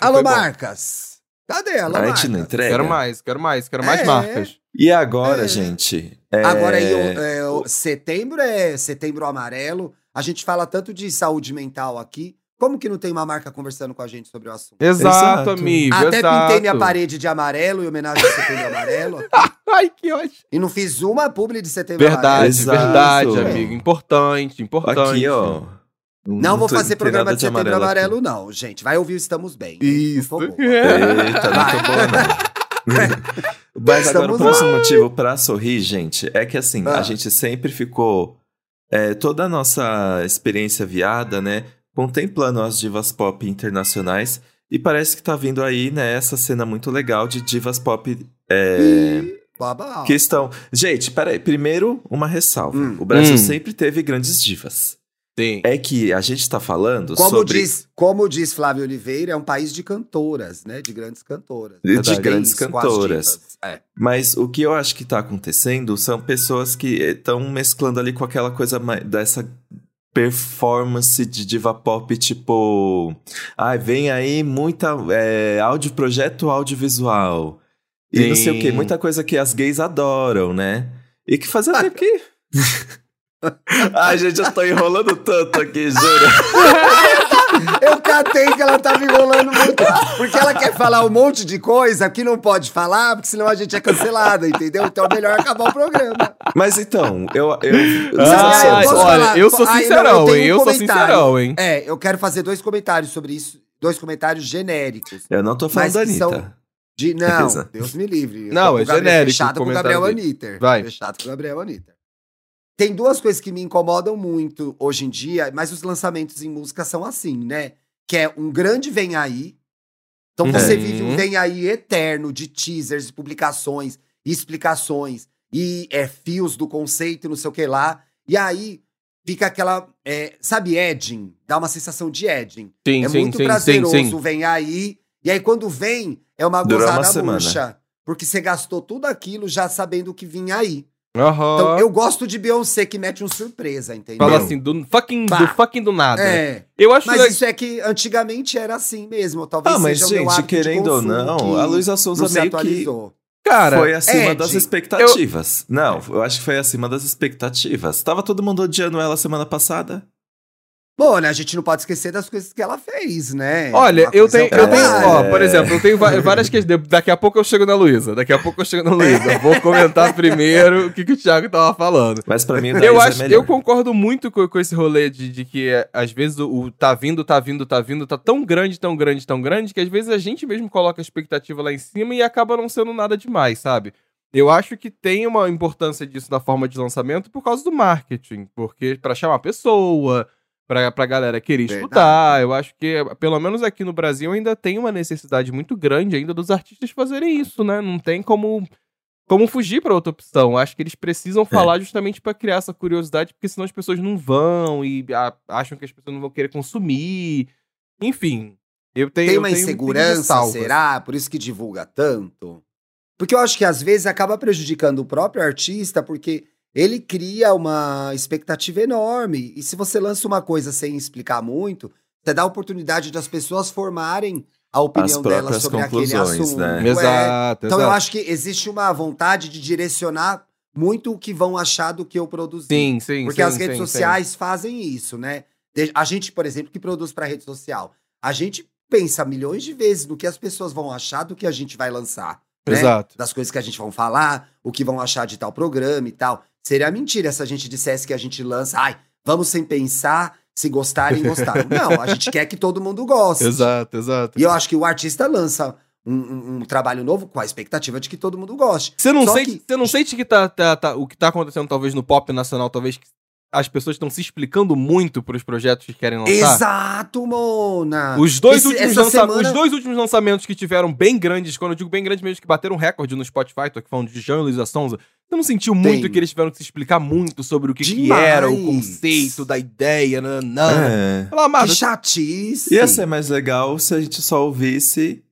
Alô. Marcas. Cadê? Alô, A gente não entrega. Quero mais, quero mais, quero mais É. marcas. E agora, É. gente? é, Agora aí, o- é, o- setembro é setembro amarelo. A gente fala tanto de saúde mental aqui. Como que não tem uma marca conversando com a gente sobre o assunto? Exato, Exato. amigo. Até exato. pintei minha parede de amarelo em homenagem ao setembro amarelo. Ai, que ótimo. E não fiz uma publi de setembro Verdade, amarelo. Verdade, É. amigo. Importante, importante. Aqui, ó. Não vou tô- fazer tem programa de setembro aqui. amarelo, não, gente. Vai ouvir o Estamos Bem. Isso. Por favor. Eita, não tô boa, não. Mas agora o Estamos próximo motivo pra sorrir, gente, é que assim, Ah. a gente sempre ficou. é, toda a nossa experiência viada, né? Contemplando as divas pop internacionais. E parece que tá vindo aí, né, essa cena muito legal de divas pop é, que estão. Gente, peraí. Primeiro, uma ressalva. Hum. O Brasil Hum. sempre teve grandes divas. Sim. É que a gente tá falando Como, sobre. diz, como diz Flávio Oliveira, é um país de cantoras, né? De grandes cantoras. De Parabéns grandes com as cantoras. É. Mas o que eu acho que tá acontecendo são pessoas que estão mesclando ali com aquela coisa dessa performance de diva pop, tipo. Ai, vem aí muita. É, áudio projeto audiovisual. E não sei o que, muita coisa que as gays adoram, né? E que fazia tempo que. Ai, gente, eu tô enrolando tanto aqui, juro. Eu catei que ela tava enrolando muito. Porque ela quer falar um monte de coisa que não pode falar, porque senão a gente é cancelada, entendeu? Então é melhor acabar o programa. Mas então, eu. eu, eu Ah, eu olha, falar? eu sou Ah, não, eu sincerão, hein? um Eu sou sincerão, hein? É, eu quero fazer dois comentários sobre isso. Dois comentários genéricos. eu não tô falando da Anitta. são- De, não. Deus me livre. Eu Não, é genérico Fechado com o Gabriel. Anitter. Vai. Fechado com o Gabriel Anitter. Tem duas coisas que me incomodam muito hoje em dia, mas os lançamentos em música são assim, né? Que é um grande vem aí. Então você Uhum. vive um vem aí eterno de teasers, de publicações, explicações e é, fios do conceito, e não sei o que lá. E aí fica aquela, é, sabe, edging? Dá uma sensação de edging. Sim, É sim, muito sim, prazeroso, sim, sim. vem aí. E aí, quando vem, é uma gozada murcha. Porque você gastou tudo aquilo já sabendo que vinha aí. Aham. Então, eu gosto de Beyoncé que mete um surpresa, entendeu? Fala assim, do fucking, do fucking do nada. É, Eu acho mas le- isso é que antigamente era assim mesmo. Talvez Ah, mas seja o meu gente, querendo ou não, que a Luísa Souza não meio que cara, foi acima Ed, das expectativas. Não, eu acho que foi acima das expectativas. Tava todo mundo odiando ela semana passada. Bom, né, a gente não pode esquecer das coisas que ela fez, né? Olha, eu é tenho, eu tenho, ó, por exemplo, eu tenho várias questões. Daqui a pouco eu chego na Luísa. Daqui a pouco eu chego na Luísa. Vou comentar primeiro o que, que o Thiago tava falando. Mas pra mim Eu, Daís acho, é eu concordo muito com, com esse rolê de, de que é, às vezes o, o tá vindo, tá vindo, tá vindo, tá tão grande, tão grande, tão grande, que às vezes a gente mesmo coloca a expectativa lá em cima e acaba não sendo nada demais, sabe? Eu acho que tem uma importância disso na forma de lançamento por causa do marketing, porque pra chamar a pessoa, pra, pra galera querer Verdade. escutar, eu acho que, pelo menos aqui no Brasil, ainda tem uma necessidade muito grande ainda dos artistas fazerem isso, né? Não tem como como fugir pra outra opção. Acho que eles precisam falar justamente pra criar essa curiosidade, porque senão as pessoas não vão e a- acham que as pessoas não vão querer consumir. Enfim, eu tenho Tem uma tenho- insegurança, será? Por isso que divulga tanto? Porque eu acho que às vezes acaba prejudicando o próprio artista, porque ele cria uma expectativa enorme. E se você lança uma coisa sem explicar muito, você dá a oportunidade das pessoas formarem a opinião dela próprias sobre aquele assunto. né? é. Exato, Então eu exato. acho que existe uma vontade de direcionar muito o que vão achar do que eu produzi. Sim, sim, Porque sim, as redes sim, sociais fazem isso, né? A gente, por exemplo, que produz para rede social, a gente pensa milhões de vezes no que as pessoas vão achar do que a gente vai lançar. sim. né? Exato. Das coisas que a gente vai falar, o que vão achar de tal programa e tal. Seria mentira se a gente dissesse que a gente lança, ai, vamos sem pensar, se gostarem, gostaram. Não, a gente quer que todo mundo goste. Exato, exato. E eu acho que o artista lança um, um- um trabalho novo com a expectativa de que todo mundo goste. Você não, Só sente, que- você não sente que tá, tá- tá- o que tá acontecendo, talvez, no pop nacional, talvez que as pessoas estão se explicando muito pros projetos que querem lançar? Exato, Mona! Os dois, Esse- últimos lança- semana- Os dois últimos lançamentos que tiveram bem grandes, quando eu digo bem grandes mesmo, que bateram recorde no Spotify, tô aqui falando de Jean e Luísa Sonza, você não sentiu muito Tem. que eles tiveram que se explicar muito sobre o que, que era, o conceito da ideia, nanã. É. Fala, amado, Que chatice! Ia ser mais legal se a gente só ouvisse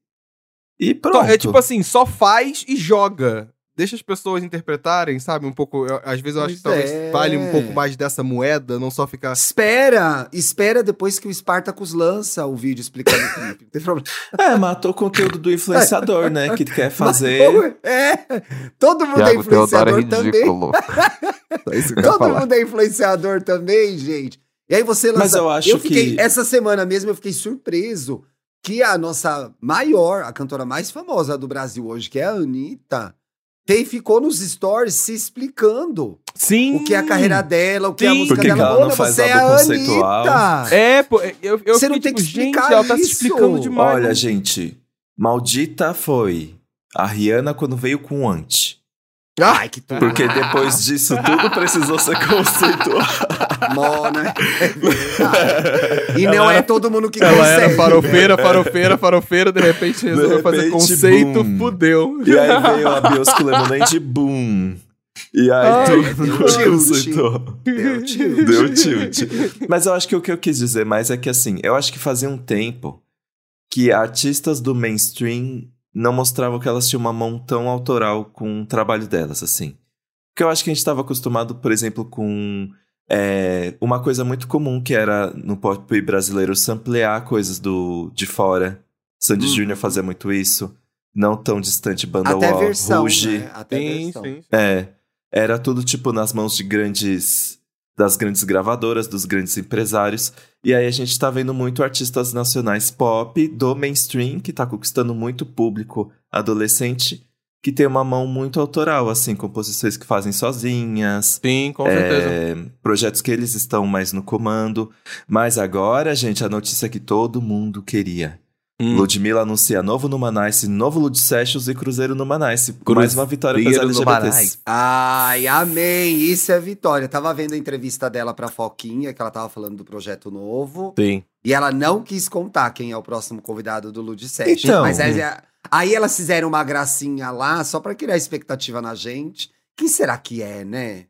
e to- pronto. é tipo assim, só faz e joga. Deixa as pessoas interpretarem, sabe? Um pouco. eu- às vezes eu acho que Pois talvez é. vale um pouco mais dessa moeda, não só ficar. Espera! Espera depois que o Spartacus lança o vídeo explicando o clipe. Não tem problema. É, matou o conteúdo do influenciador, né? Que quer fazer. É! Todo mundo é influenciador também. É isso que eu ia Todo falar. mundo é influenciador também, gente. E aí você lança. Mas eu acho fiquei, que- Essa semana mesmo eu fiquei surpreso que a nossa maior, a cantora mais famosa do Brasil hoje, que é a Anitta, tem, ficou nos stories se explicando Sim. o que é a carreira dela, o que é a Sim. música Por que dela. ela não Mona, faz você é a conceitual? Anitta! É, pô, eu, eu Você não fiquei tem que tipo, gente, explicar ela tá se isso. explicando demais. Olha, gente, maldita foi a Rihanna quando veio com o Anti. Ai, que tudo. Porque depois disso tudo precisou ser conceitual. Mona. é verdade. E não Ela é era- todo mundo que Ela consegue. era farofeira, farofeira, farofeira, de repente resolveu fazer repente, conceito, boom. fudeu. E aí veio a Biosco Lemonade Boom. E aí Ai, todo deu mundo tilt. conceitou. Deu tilt. Deu tilt. Mas eu acho que o que eu quis dizer mais é que assim, eu acho que fazia um tempo que artistas do mainstream não mostravam que elas tinham uma mão tão autoral com o trabalho delas, assim. Porque eu acho que a gente estava acostumado, por exemplo, com é, uma coisa muito comum que era no pop brasileiro samplear coisas do, de fora. Sandy Uhum. Júnior fazia muito isso. Não tão distante, Banda Até Wall, versão, Ruge. né? Até Sim, versão. sim. É, era tudo tipo nas mãos de grandes das grandes gravadoras, dos grandes empresários. E aí a gente tá vendo muito artistas nacionais pop do mainstream que tá conquistando muito público adolescente, que tem uma mão muito autoral, assim, composições que fazem sozinhas, Sim, com certeza. é, projetos que eles estão mais no comando. Mas agora, gente, a notícia que todo mundo queria. Hum. Ludmilla anuncia novo Numanice, novo Lud Sessions e Cruzeiro Numanice. Mais uma vitória para as Cruzeiro LGBTs. Ai, amém. Isso é vitória. Tava vendo a entrevista dela pra Foquinha, que ela tava falando do projeto novo. Sim. E ela não quis contar quem é o próximo convidado do Lud Session. Então. Mas aí, aí elas fizeram uma gracinha lá, só pra criar expectativa na gente. Quem será que é, né?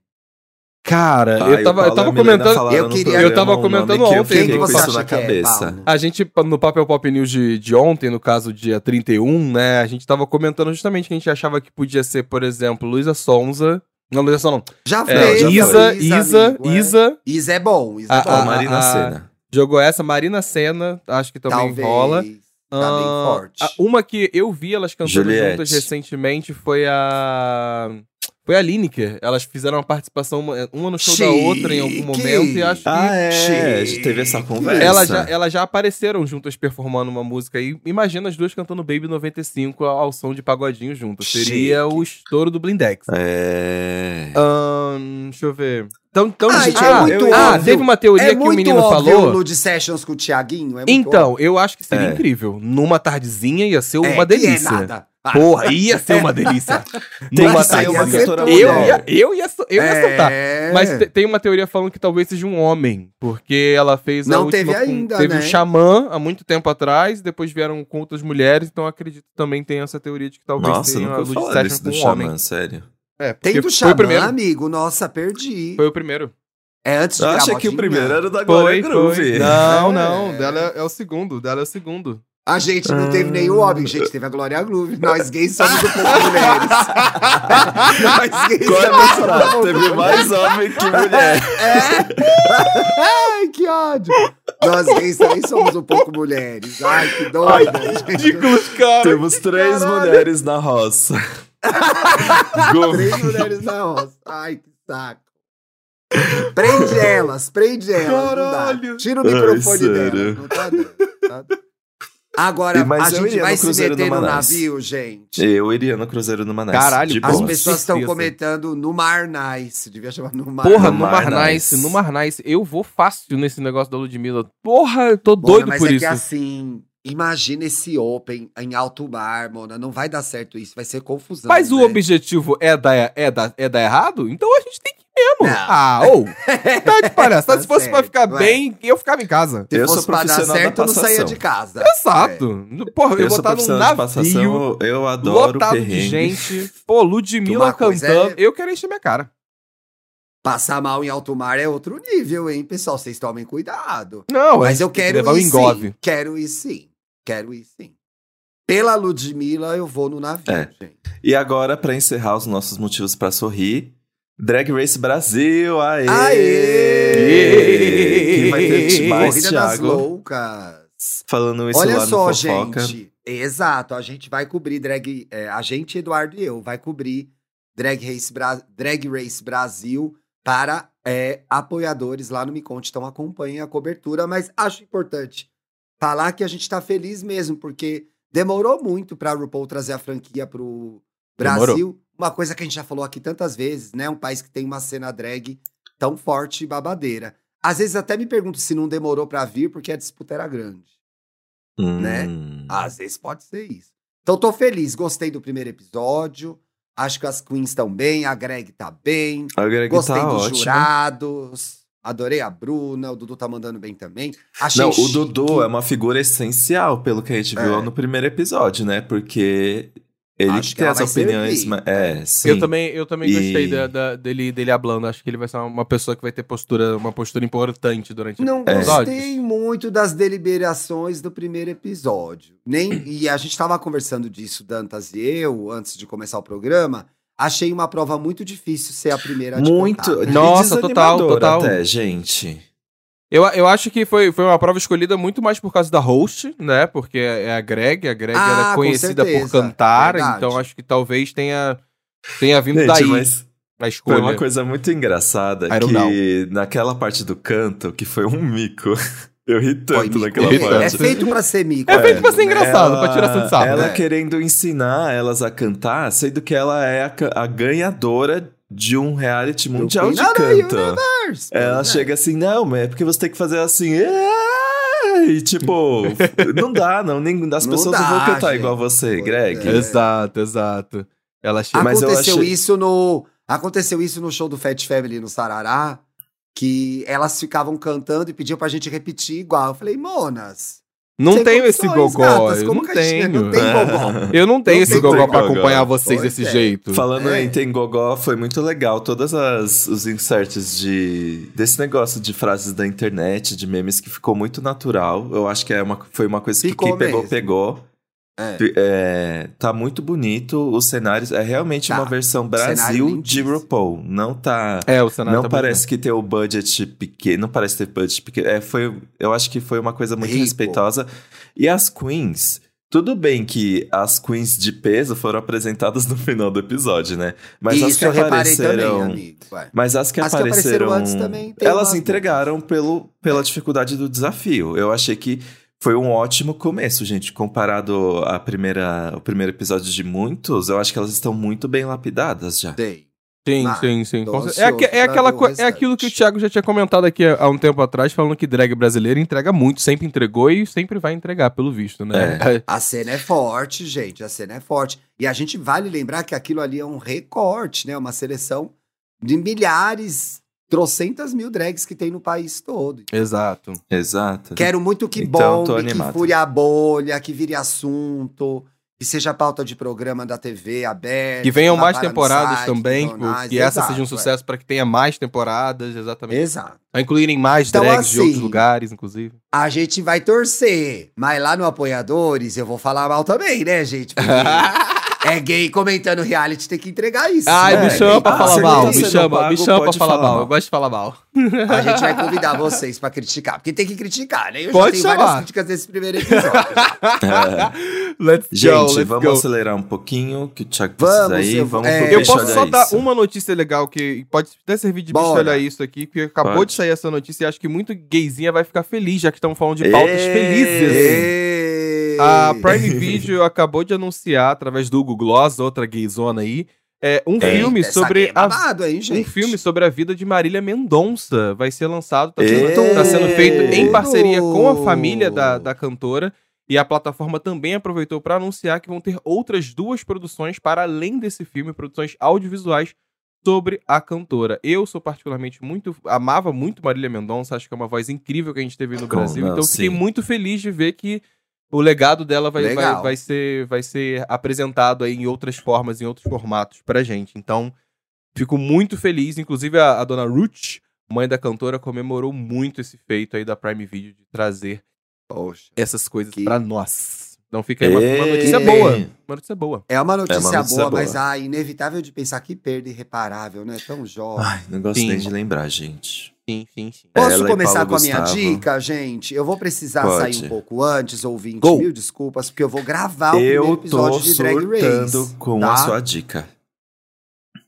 Cara, eu tava, eu tava comentando. eu no queria- eu tava comentando que eu ontem, que com você isso acha na que é, cabeça. Paulo? A gente, no Papel Pop News de, de ontem, no caso dia 31, né? A gente tava comentando justamente que a gente achava que podia ser, por exemplo, Luísa Sonza. Não, Luísa Sonza não. Já É, fez. Isa, Isa, amigo, é. Isa. Isa é bom. Isa A- é bom. A- Marina Senna. Jogou essa, Marina Senna, acho que também Talvez. rola. Tá bem Ah, forte. uma que eu vi elas cantando Juliette. juntas recentemente foi a. Foi a Lineker. Elas fizeram uma participação, uma uma no show da outra em algum Chique. momento, e acho que. Ah, é, a gente Chique. teve essa conversa. Elas já, elas já apareceram juntas performando uma música aí. Imagina as duas cantando Baby 95 ao, ao som de pagodinho juntas. Seria Chique. o estouro do Blindex. É. Ahn, deixa eu ver. Então, então Ai, gente, é ah, muito ah, óbvio. teve uma teoria é que o menino óbvio falou. Lud Sessions com o Thiaguinho. É muito Então, eu acho que seria É. incrível. Numa tardezinha ia ser óbvio. uma É, que é delícia. nada. Porra, ia ser uma delícia. Tem que ser uma cantora eu, ia, eu ia, eu ia soltar. é. Mas te- tem uma teoria falando que talvez seja um homem, porque ela fez a Não última teve com- ainda, teve né? um xamã há muito tempo atrás, depois vieram com outras mulheres, então acredito que também tem essa teoria de que talvez Nossa, tenha nunca uma luz disso com do um homem. Xamã, sério. É, Tem do foi Xamã, o primeiro. amigo. Nossa, perdi. Foi o primeiro. É antes de Eu achei que o primeiro era da Glória foi. Groove. Não, É. não, dela é, é o segundo, dela é o segundo. A gente não teve nenhum homem, a gente teve a Glória Groove. Nós gays somos um pouco mulheres. Nós gays Qual é a somos um Teve mais homem que mulher. É. Ai, que ódio. Nós gays também somos um pouco mulheres. Ai, que doido. Ridículos, cara. Temos três Caralho. mulheres na roça. Três mulheres na roça. Ai, que saco. Prende elas, prende elas. Caralho. Tira o Ai, microfone sério. dela. Não tá dando. Tá dando. Agora, mas a gente vai no se meter no Manaus. navio, gente. Eu iria no Cruzeiro do Manás. Caralho. As pessoas estão comentando no Mar Nice. Devia chamar no Mar Porra, No no Mar Mar Nice. Nice, no Mar Nice. Eu vou fácil nesse negócio da Ludmilla. Porra, eu tô Mona, doido mas por é isso. que assim, imagina esse Open em alto mar, Mona. Não vai dar certo isso, vai ser confusão. Mas o né? objetivo é dar, é, dar, é dar errado? Então a gente tem que mesmo. Não. Ah, ou. Tá de palhaçada. Tá Se fosse pra certo, ficar ué. bem, eu ficava em casa. Se Eu fosse pra dar certo, eu não saía de casa. Exato. Porra, eu, Eu estar num de navio passação, eu adoro lotado de perrengue. gente. Pô, Ludmilla cantando. é- Eu quero encher minha cara. Passar mal em alto mar é outro nível, hein, pessoal? Vocês tomem cuidado. Não, Mas é, eu tem que quero levar o ir engove. sim. Quero ir sim. Quero ir sim. Pela Ludmilla, eu vou no navio, É. gente. E agora, pra encerrar os nossos motivos pra sorrir, Drag Race Brasil, aê! Aê! Que vai ter mais Corrida das Thiago loucas. falando isso Olha lá só, no Fofoca. gente. Exato, a gente vai cobrir drag. é, a gente, Eduardo e eu, vai cobrir Drag Race, Bra- drag Race Brasil para é, apoiadores lá no Me Conte. Então acompanhem a cobertura, mas acho importante falar que a gente tá feliz mesmo, porque demorou muito pra RuPaul trazer a franquia pro Brasil. Demorou. Uma coisa que a gente já falou aqui tantas vezes, né? Um país que tem uma cena drag tão forte e babadeira. Às vezes até me pergunto se não demorou pra vir porque a disputa era grande. né? Hum. Às vezes pode ser isso. Então tô feliz, gostei do primeiro episódio. Acho que as queens estão bem, a Greg tá bem. A Greg Gostei tá dos ótima. jurados. Adorei a Bruna, o Dudu tá mandando bem também. Achei Não, o chique. Dudu é uma figura essencial, pelo que a gente viu É. no primeiro episódio, né? Porque ele Acho tem as opiniões. servir. ma- É, sim. Eu também, eu também E- gostei da- da- dele, dele hablando. Acho que ele vai ser uma pessoa que vai ter postura, uma postura importante durante Não episódios. gostei muito das deliberações do primeiro episódio. Nem, e a gente tava conversando disso, Dantas e eu, antes de começar o programa. Achei uma prova muito difícil ser a primeira a Muito. contar. e Nossa, total, total. Até, gente. Eu, eu acho que foi, foi uma prova escolhida muito mais por causa da host, né? Porque é a Greg, a Greg Ah, era conhecida por cantar, verdade. então acho que talvez tenha, tenha vindo Gente, daí mas a foi escolha. uma coisa muito engraçada que naquela parte do canto, que foi um mico. Eu ri Foi tanto naquela. É parte. feito pra ser mico. É feito pra ser engraçado. pra tirar de sarro, Ela né? querendo ensinar elas a cantar, sendo que ela é a, a ganhadora de um reality mundial de. Universe, Ela é. chega assim, não, mas é porque você tem que fazer assim. "É", E tipo, não dá, não. Nem, as Não pessoas não dá, vão cantar gente. igual você, Greg. é. Exato, exato. Ela chega. Aconteceu achei- isso no aconteceu isso no show do Fat Family no Sarará, que elas ficavam cantando e pediam pra gente repetir igual. Eu falei, monas. Não sem tenho esse gogó. gatas, eu não que tenho. Não tem gogó. Eu não tenho Não esse tem gogó gogó. pra acompanhar vocês Pois desse é. jeito. Falando É. em Tem Gogó, foi muito legal. Todas as os inserts de desse negócio de frases da internet, de memes que ficou muito natural. Eu acho que é uma, foi uma coisa que Ficou quem pegou mesmo. pegou. É. É, tá muito bonito. Os cenários é realmente Tá. uma versão Cenário Brasil de. RuPaul. Não tá É, o cenário não tá parece que tem o budget pequeno, não parece ter budget pequeno. É, foi, eu acho que foi uma coisa muito Rico. respeitosa. E as queens, tudo bem que as queens de peso foram apresentadas no final do episódio, né? Mas as Isso que eu reparei apareceram, também, amigo. Mas as que As que apareceram, apareceram antes também elas entregaram pelo, pela dificuldade do desafio. Eu achei que foi um ótimo começo, gente. Comparado à primeira, o primeiro episódio de muitos, eu acho que elas estão muito bem lapidadas já. Tem. Sim, Mas, sim, sim. É, é pra aquela é aquilo que o Thiago já tinha comentado aqui há há um tempo atrás, falando que drag brasileiro entrega muito, sempre entregou e sempre vai entregar, pelo visto, né? A cena é forte, gente. A cena é forte. E a gente vale lembrar que aquilo ali é um recorte, né? Uma seleção de milhares, trocentas mil drags que tem no país todo. Exato. Exato. Quero muito que Então, bombe, que fure a bolha, que vire assunto. que seja pauta de programa da TV aberta. Que venham mais temporadas site, também, jornais, que essa exato, seja um é. sucesso para que tenha mais temporadas, exatamente. Exato. A incluírem mais Então, drags de assim, outros lugares, inclusive. A gente vai torcer, mas lá no Apoiadores eu vou falar mal também, né, gente? Porque é gay comentando reality, tem que entregar isso. Ai, né? me chama pra Ah, falar mal, me chama, paga, me chama pra falar falar mal. mal. Eu gosto de falar mal. A gente vai convidar vocês pra criticar, porque tem que criticar, né? Eu Pode já tenho chamar. várias críticas nesse primeiro episódio. Let's Gente, go, let's vamos go. acelerar um pouquinho, que o Thiago precisa Vamos, ir. eu- Vamos é, pro Eu posso só dar isso. uma notícia legal que pode até servir de bicho olhar isso aqui, porque acabou Pode. de sair essa notícia e acho que muito gayzinha vai ficar feliz, já que estamos falando de pautas felizes. A Prime Video acabou de anunciar, através do Google Gloss, outra gayzona aí, é, um Eita, filme sobre é a babado, hein, um filme sobre a vida de Marília Mendonça. Vai ser lançado, tá sendo, tá sendo feito em parceria com a família da, da cantora. E a plataforma também aproveitou para anunciar que vão ter outras duas produções para além desse filme, produções audiovisuais sobre a cantora. Eu sou particularmente muito. amava muito Marília Mendonça, acho que é uma voz incrível que a gente teve no Brasil. não, então fiquei sim. muito feliz de ver que o legado dela vai, vai, vai, ser, vai ser apresentado aí em outras formas, em outros formatos pra gente. Então, fico muito feliz. Inclusive, a, a dona Ruth, mãe da cantora, comemorou muito esse feito aí da Prime Video de trazer Poxa. essas coisas Que- pra nós. Então fica aí uma, uma notícia boa. Uma notícia boa. É uma notícia, notícia boa, boa. mas ah, inevitável de pensar que perda irreparável, né? Tão jovem. Ai, não gosto Sim. nem de lembrar, gente. Sim, sim, sim. Posso Ela começar com a minha Gustavo. dica, gente? Eu vou precisar Pode. sair um pouco antes, ouvinte. Go. Mil desculpas, porque eu vou gravar o primeiro Eu episódio tô de Drag surtando Race. com tá? a sua dica.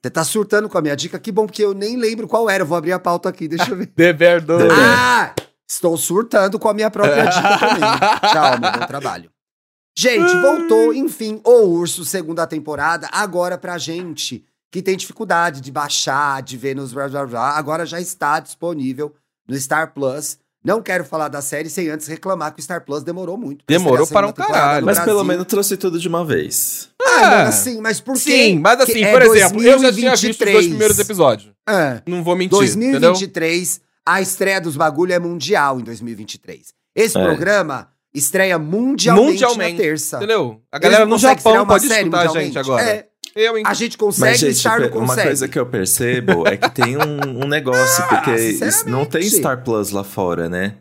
Você tá surtando com a minha dica? Que bom, porque eu nem lembro qual era. Eu vou abrir a pauta aqui, deixa eu ver. The Bear do... The Bear. ah! Estou surtando com a minha própria dica também. Tchau, meu bom trabalho. Gente, voltou, enfim, O Urso, segunda temporada, agora pra gente que tem dificuldade de baixar, de ver nos... blá, blá, blá, Agora já está disponível no Star Plus. Não quero falar da série sem antes reclamar que o Star Plus demorou muito. pra Demorou para um caralho. Mas pelo Brasil. menos trouxe tudo de uma vez. Ah, É. mano, sim, mas por quê? Sim, mas assim, Que é por exemplo, eu já tinha visto os dois 2023. primeiros episódios. É. Não vou mentir, entendeu? 2023, a estreia dos bagulho é mundial em 2023. Esse É. programa estreia mundialmente, Mundialmente, na terça. Entendeu? A galera não no Japão uma pode série escutar a gente agora. É, Eu, hein? a gente consegue, Mas, gente, Star não uma consegue. coisa que eu percebo é que tem um, um negócio, Ah, porque não tem. Star Plus lá fora, né?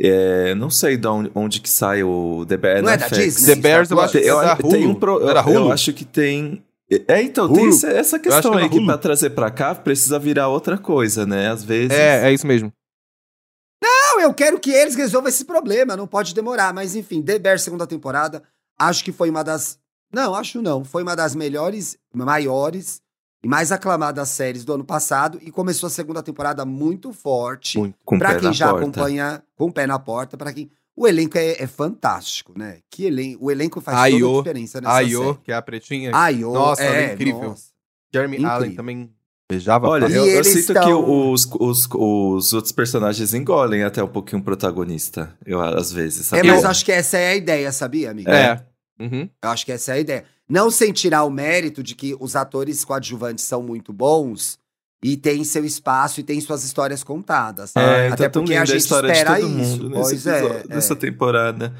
É, não sei de onde, onde que sai o The Bear Não é na da FX. Disney? The Bears eu acho que Tem, é eu, tem um pro, eu, Era eu Hulu? acho que tem. É, então, tem Hulu? essa- essa que questão era aí que pra trazer pra cá precisa virar outra coisa, né? Às vezes. É, é isso mesmo. Não, eu quero que eles resolvam esse problema, não pode demorar. Mas enfim, The Bear, segunda temporada, acho que foi uma das. Não, acho não. Foi uma das melhores, maiores e mais aclamadas séries do ano passado. E começou a segunda temporada muito forte. Muito. com o Pra pé quem na já porta. acompanha com o pé na porta, pra quem. O elenco é, é fantástico, né? Que elen... O elenco faz Ayo, toda a diferença nessa A Io, série. que é a pretinha. Ayo, Nossa, é é incrível. nossa. Jeremy incrível. Allen também beijava. Olha, eu, eu sinto estão- que os, os, os outros personagens engolem até um pouquinho o protagonista. Eu, às vezes, É, mas Eu- acho que essa é a ideia, sabia, amigo? É. Uhum. Eu acho que essa é a ideia. Não sem tirar o mérito de que os atores coadjuvantes são muito bons e têm seu espaço e têm suas histórias contadas. É, Até tá tão porque a gente história espera de todo isso. mundo Pois é, episódio- é. nessa temporada.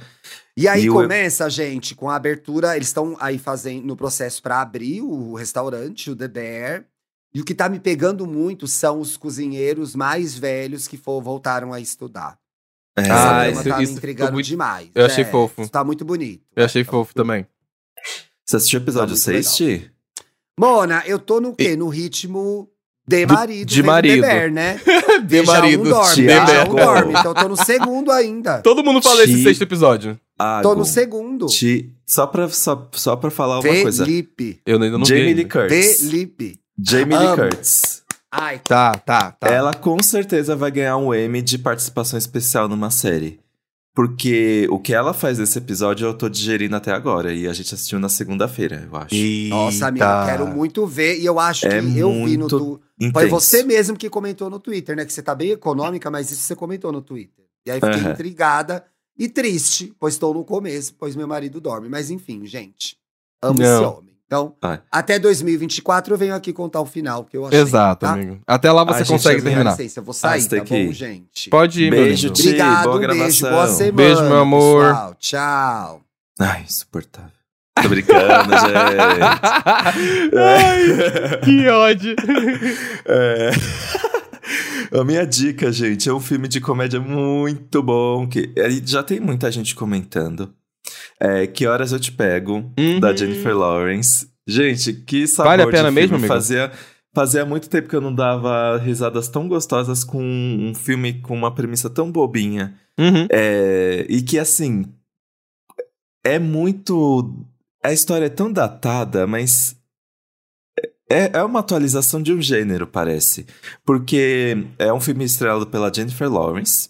E aí E começa, gente, com a abertura. Eles estão aí fazendo no processo para abrir o restaurante, o The Bear. E o que tá me pegando muito são os cozinheiros mais velhos que for, voltaram a estudar. É, Essa Ah, isso- tá isso intrigando muito- demais. Eu achei É, fofo. Isso tá muito bonito. Eu achei Tá fofo muito também. Você assistiu o episódio Tá 6, muito Ti? Mona, eu tô no quê? No ritmo de Do- marido. de marido. The Bear, né? De Veja marido. Um dorme, Bear. um dorme. Então eu tô no segundo ainda. Todo mundo fala esse Ti- sexto episódio. Água. Tô no segundo. Ti- Só pra, só, só pra falar uma coisa. Felipe. Eu ainda não Jamie vi. Lee ainda. Curtis. Felipe. Jamie Lee. Curtis. Ai, Tá, tá, tá. Ela com certeza vai ganhar um Emmy de participação especial numa série. Porque o que ela faz nesse episódio eu tô digerindo até agora. E a gente assistiu na segunda-feira, eu acho. nossa, amiga, eu quero muito ver. E eu acho É que eu vi no tu... Intenso. Foi você mesmo que comentou no Twitter, né? Que você tá bem econômica, mas isso você comentou no Twitter. E aí fiquei Aham. intrigada e triste, pois estou no começo, pois meu marido dorme. Mas enfim, gente. Amo Não. esse homem. Então, Vai. até 2024 eu venho aqui contar o final que eu achei. Exato, tá? amigo. Até lá você A gente consegue Dá terminar. licença, eu vou Ah, sair, você tem tá bom, gente? Pode ir, meu Beijo, lindo. Ti. Obrigado, boa um beijo, gravação. boa semana. Beijo, meu amor. pessoal. Tchau. Ai, insuportável. Tô brincando, gente. Ai, que ódio. É. A minha dica, gente, é um filme de comédia muito bom, que já tem muita gente comentando. É, que Horas Eu Te Pego, Uhum. da Jennifer Lawrence. Gente, que sabor Vale a pena de mesmo, amigo? Fazia, fazia muito tempo que eu não dava risadas tão gostosas com um filme com uma premissa tão bobinha. Uhum. É, e que, assim, é muito... A história é tão datada, mas... É, é uma atualização de um gênero, parece. Porque é um filme estrelado pela Jennifer Lawrence,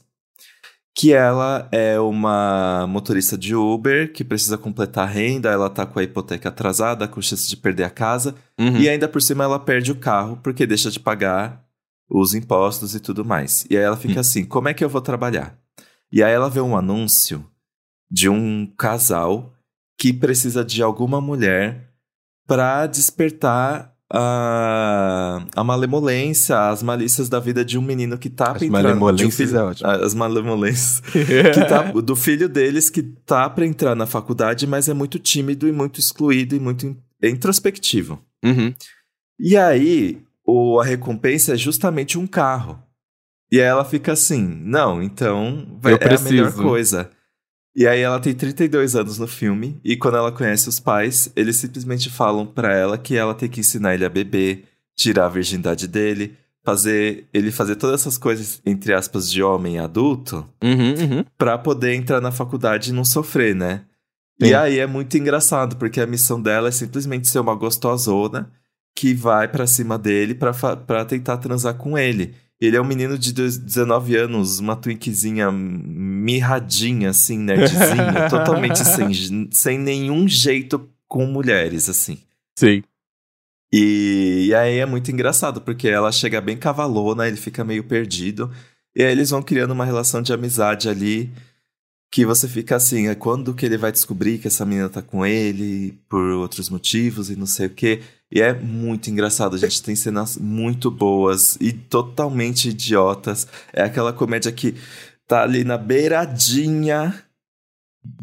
que ela é uma motorista de Uber que precisa completar a renda, ela tá com a hipoteca atrasada, com chance de perder a casa, Uhum. e ainda por cima ela perde o carro porque deixa de pagar os impostos e tudo mais. E aí ela fica assim: como é que eu vou trabalhar? E aí ela vê um anúncio de um casal que precisa de alguma mulher para despertar a, a malemolência, as malícias da vida de um menino que tá As pra entrar- de um filho- é ótimo. As malemolências tá- do filho deles que tá pra entrar na faculdade, mas é muito tímido e muito excluído e muito in- introspectivo. Uhum. E aí, o, a recompensa é justamente um carro. E aí ela fica assim, não, então vai, Eu é a melhor preciso. coisa. E aí ela tem 32 anos no filme, e quando ela conhece os pais, eles simplesmente falam pra ela que ela tem que ensinar ele a beber, tirar a virgindade dele, fazer ele fazer todas essas coisas, entre aspas, de homem adulto, Uhum, uhum. pra poder entrar na faculdade e não sofrer, né? Sim. E aí é muito engraçado, porque a missão dela é simplesmente ser uma gostosona que vai pra cima dele pra tentar transar com ele. Ele é um menino de dois- 19 anos, uma twinkzinha mirradinha, assim, nerdzinho, totalmente sem, sem nenhum jeito com mulheres, assim. Sim. E, e aí é muito engraçado, porque ela chega bem cavalona, ele fica meio perdido. E aí eles vão criando uma relação de amizade ali, que você fica assim, é quando que ele vai descobrir que essa menina tá com ele, por outros motivos e não sei o quê. E é muito engraçado, gente. Tem cenas muito boas e totalmente idiotas. É aquela comédia que tá ali na beiradinha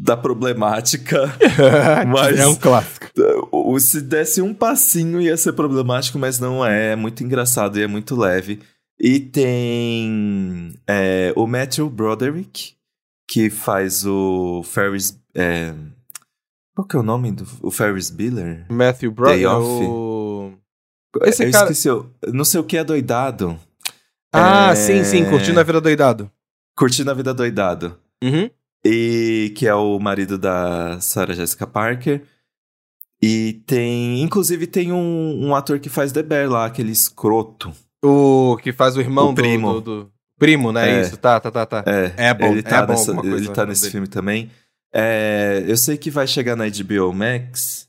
da problemática. Mas- É um clássico. Se desse um passinho ia ser problemático, mas não é. É muito engraçado e é muito leve. E tem é, o Matthew Broderick, que faz o Ferris. é, qual que é o nome do o Ferris Bueller? Matthew Broderick. Off. O... Esse Eu cara- esqueci, o- não sei o que é doidado. Ah, É, sim, sim. Curtindo a vida doidado. Curtindo a vida doidado. Uhum. E que é o marido da Sarah Jessica Parker. E tem. Inclusive, tem um, um ator que faz The Bear lá, aquele escroto. O que faz o irmão O do- primo. Do, do- Primo, né? É. Isso, tá, tá, tá, tá. É, É bom, ele tá, é bom nessa- coisa ele tá no nesse dele. filme também. É, eu sei que vai chegar na HBO Max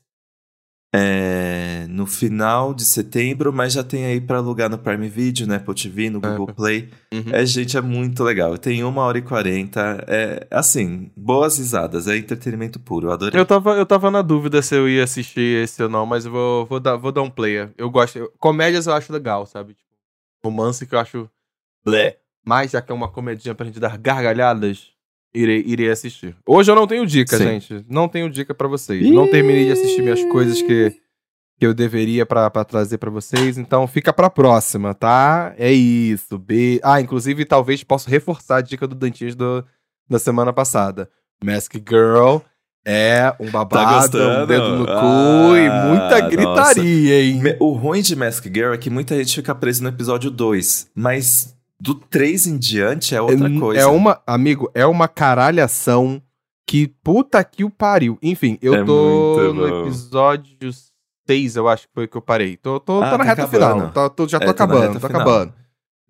é, no final de setembro, mas já tem aí pra alugar no Prime Video, né? Apple TV, no É. Google Play. Uhum. É, gente, é muito legal. Tem uma hora e quarenta. É, assim, boas risadas. É entretenimento puro. Eu adorei. Eu tava, eu tava na dúvida se eu ia assistir esse ou não, mas eu vou, vou, dar, vou dar um player. Eu gosto. eu- comédias eu acho legal, sabe? Tipo, romance que eu acho. Blé. Mas já que é uma comedinha pra gente dar gargalhadas, irei, irei assistir. Hoje eu não tenho dica, Sim. gente. Não tenho dica pra vocês. Não terminei de assistir minhas coisas que, que eu deveria pra, pra trazer pra vocês. Então fica pra próxima, tá? É isso. Be... Ah, inclusive, talvez possa reforçar a dica do Dantinhas do, da semana passada. Mask Girl é um babado, um gostando? dedo no cu Ah, e muita gritaria, hein? Me- O ruim de Mask Girl é que muita gente fica preso no episódio 2, mas do 3 em diante é outra é, coisa. É uma, amigo, é uma caralhação que puta que o pariu. Enfim, eu É tô no bom. episódio 6, eu acho que foi que eu parei. Tô, tô, Ah, tô na tá reta acabando. final. Tô, tô- já tô É, acabando, tô final. acabando.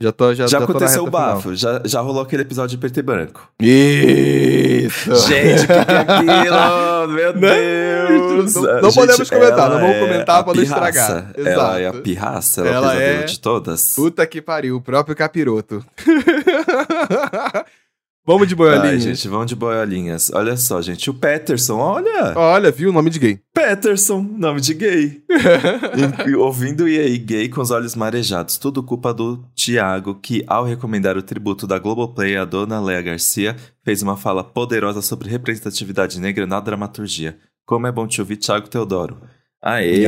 Já tô, já, Já já aconteceu o bafo, já, já rolou aquele episódio de preto e branco. Isso! Gente, o que, é aquilo? Meu Deus! Não- não Gente, podemos comentar, não ela vamos é comentar a pra não estragar. Ela é a Exato. pirraça, ela, é o Ela pesadelo é- de todas. Puta que pariu, o próprio capiroto. Vamos de boiolinha. Ai, gente, vamos de boiolinhas. Olha só, gente, o Peterson, olha! Olha, viu o nome de gay. Peterson, nome de gay. E- Ouvindo e aí gay com os olhos marejados, tudo culpa do Tiago, que ao recomendar o tributo da Globoplay à dona Léa Garcia, fez uma fala poderosa sobre representatividade negra na dramaturgia. Como é bom te ouvir, Thiago Teodoro. Aê!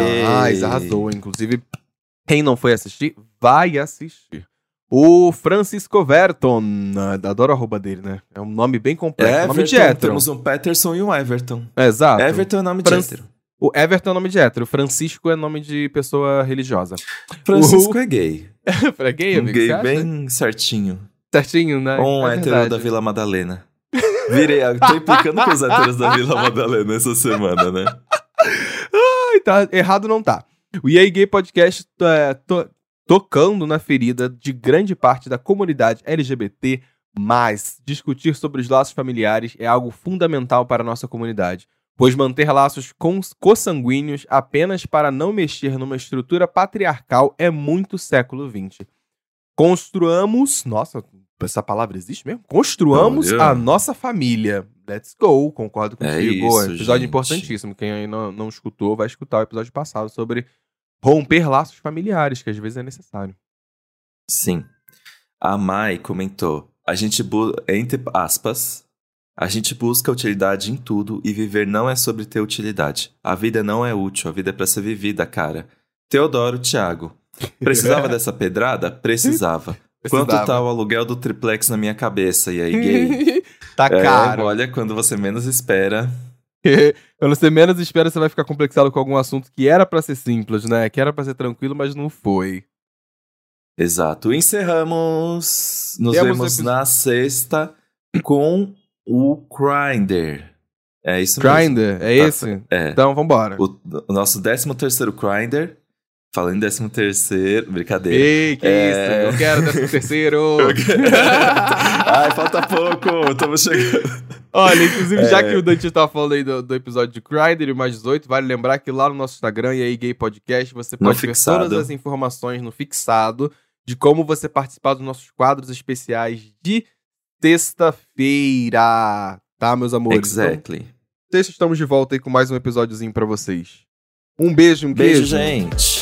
Nice, arrasou. Inclusive, quem não foi assistir, vai assistir. O Francisco Verton, adoro a arroba dele, né? É um nome bem complexo. Everton, nome de hétero. temos um Peterson e um Everton. É, Exato. Everton é nome Fran- de hétero. O Everton é nome de hétero. Francisco é nome de pessoa religiosa. Francisco é gay. é gay, Um amigo? gay Você acha? bem certinho. certinho, né? Um É hétero verdade. da Vila Madalena. Virei, tô implicando com os héteros da Vila Madalena essa semana, né? Ai, tá, errado não tá. O EA Gay Podcast é, to- tocando na ferida de grande parte da comunidade LGBT, mas discutir sobre os laços familiares é algo fundamental para a nossa comunidade, pois manter laços cons- consanguíneos apenas para não mexer numa estrutura patriarcal é muito século XX. Construamos. Nossa, essa palavra existe mesmo? Construamos Olha. a nossa família. Let's go, concordo É contigo. isso, episódio gente. importantíssimo. Quem aí não, não escutou, vai escutar o episódio passado sobre romper laços familiares, que às vezes é necessário. Sim. A Mai comentou: a gente entre aspas, a gente busca utilidade em tudo e viver não é sobre ter utilidade. A vida não é útil, a vida é pra ser vivida, cara. Teodoro Thiago. Precisava dessa pedrada? Precisava. Quanto Precisava. tá o aluguel do triplex na minha cabeça? E aí, gay? tá É, caro. olha, quando você menos espera. Quando você menos espera, você vai ficar complexado com algum assunto que era pra ser simples, né? Que era pra ser tranquilo, mas não foi. Exato. Encerramos. Nos Temos vemos epi- na sexta com o Grindr. É isso mesmo. Grindr, é esse? É. Então, vambora. O, o nosso 13 terceiro Grindr. Falando em 13 terceiro, brincadeira. Ei, que É. isso? Eu quero décimo terceiro. Ai, falta pouco, estamos chegando. Olha, inclusive, já É. que o Dante tá falando aí do, do episódio de Grindr e mais 18, vale lembrar que lá no nosso Instagram e aí Gay Podcast, você pode ver todas as informações no fixado de como você participar dos nossos quadros especiais de sexta-feira. Tá, meus amores? Exactly. Então, sexta estamos de volta aí com mais um episódiozinho pra vocês. Um beijo, um Beijo, queijo. gente.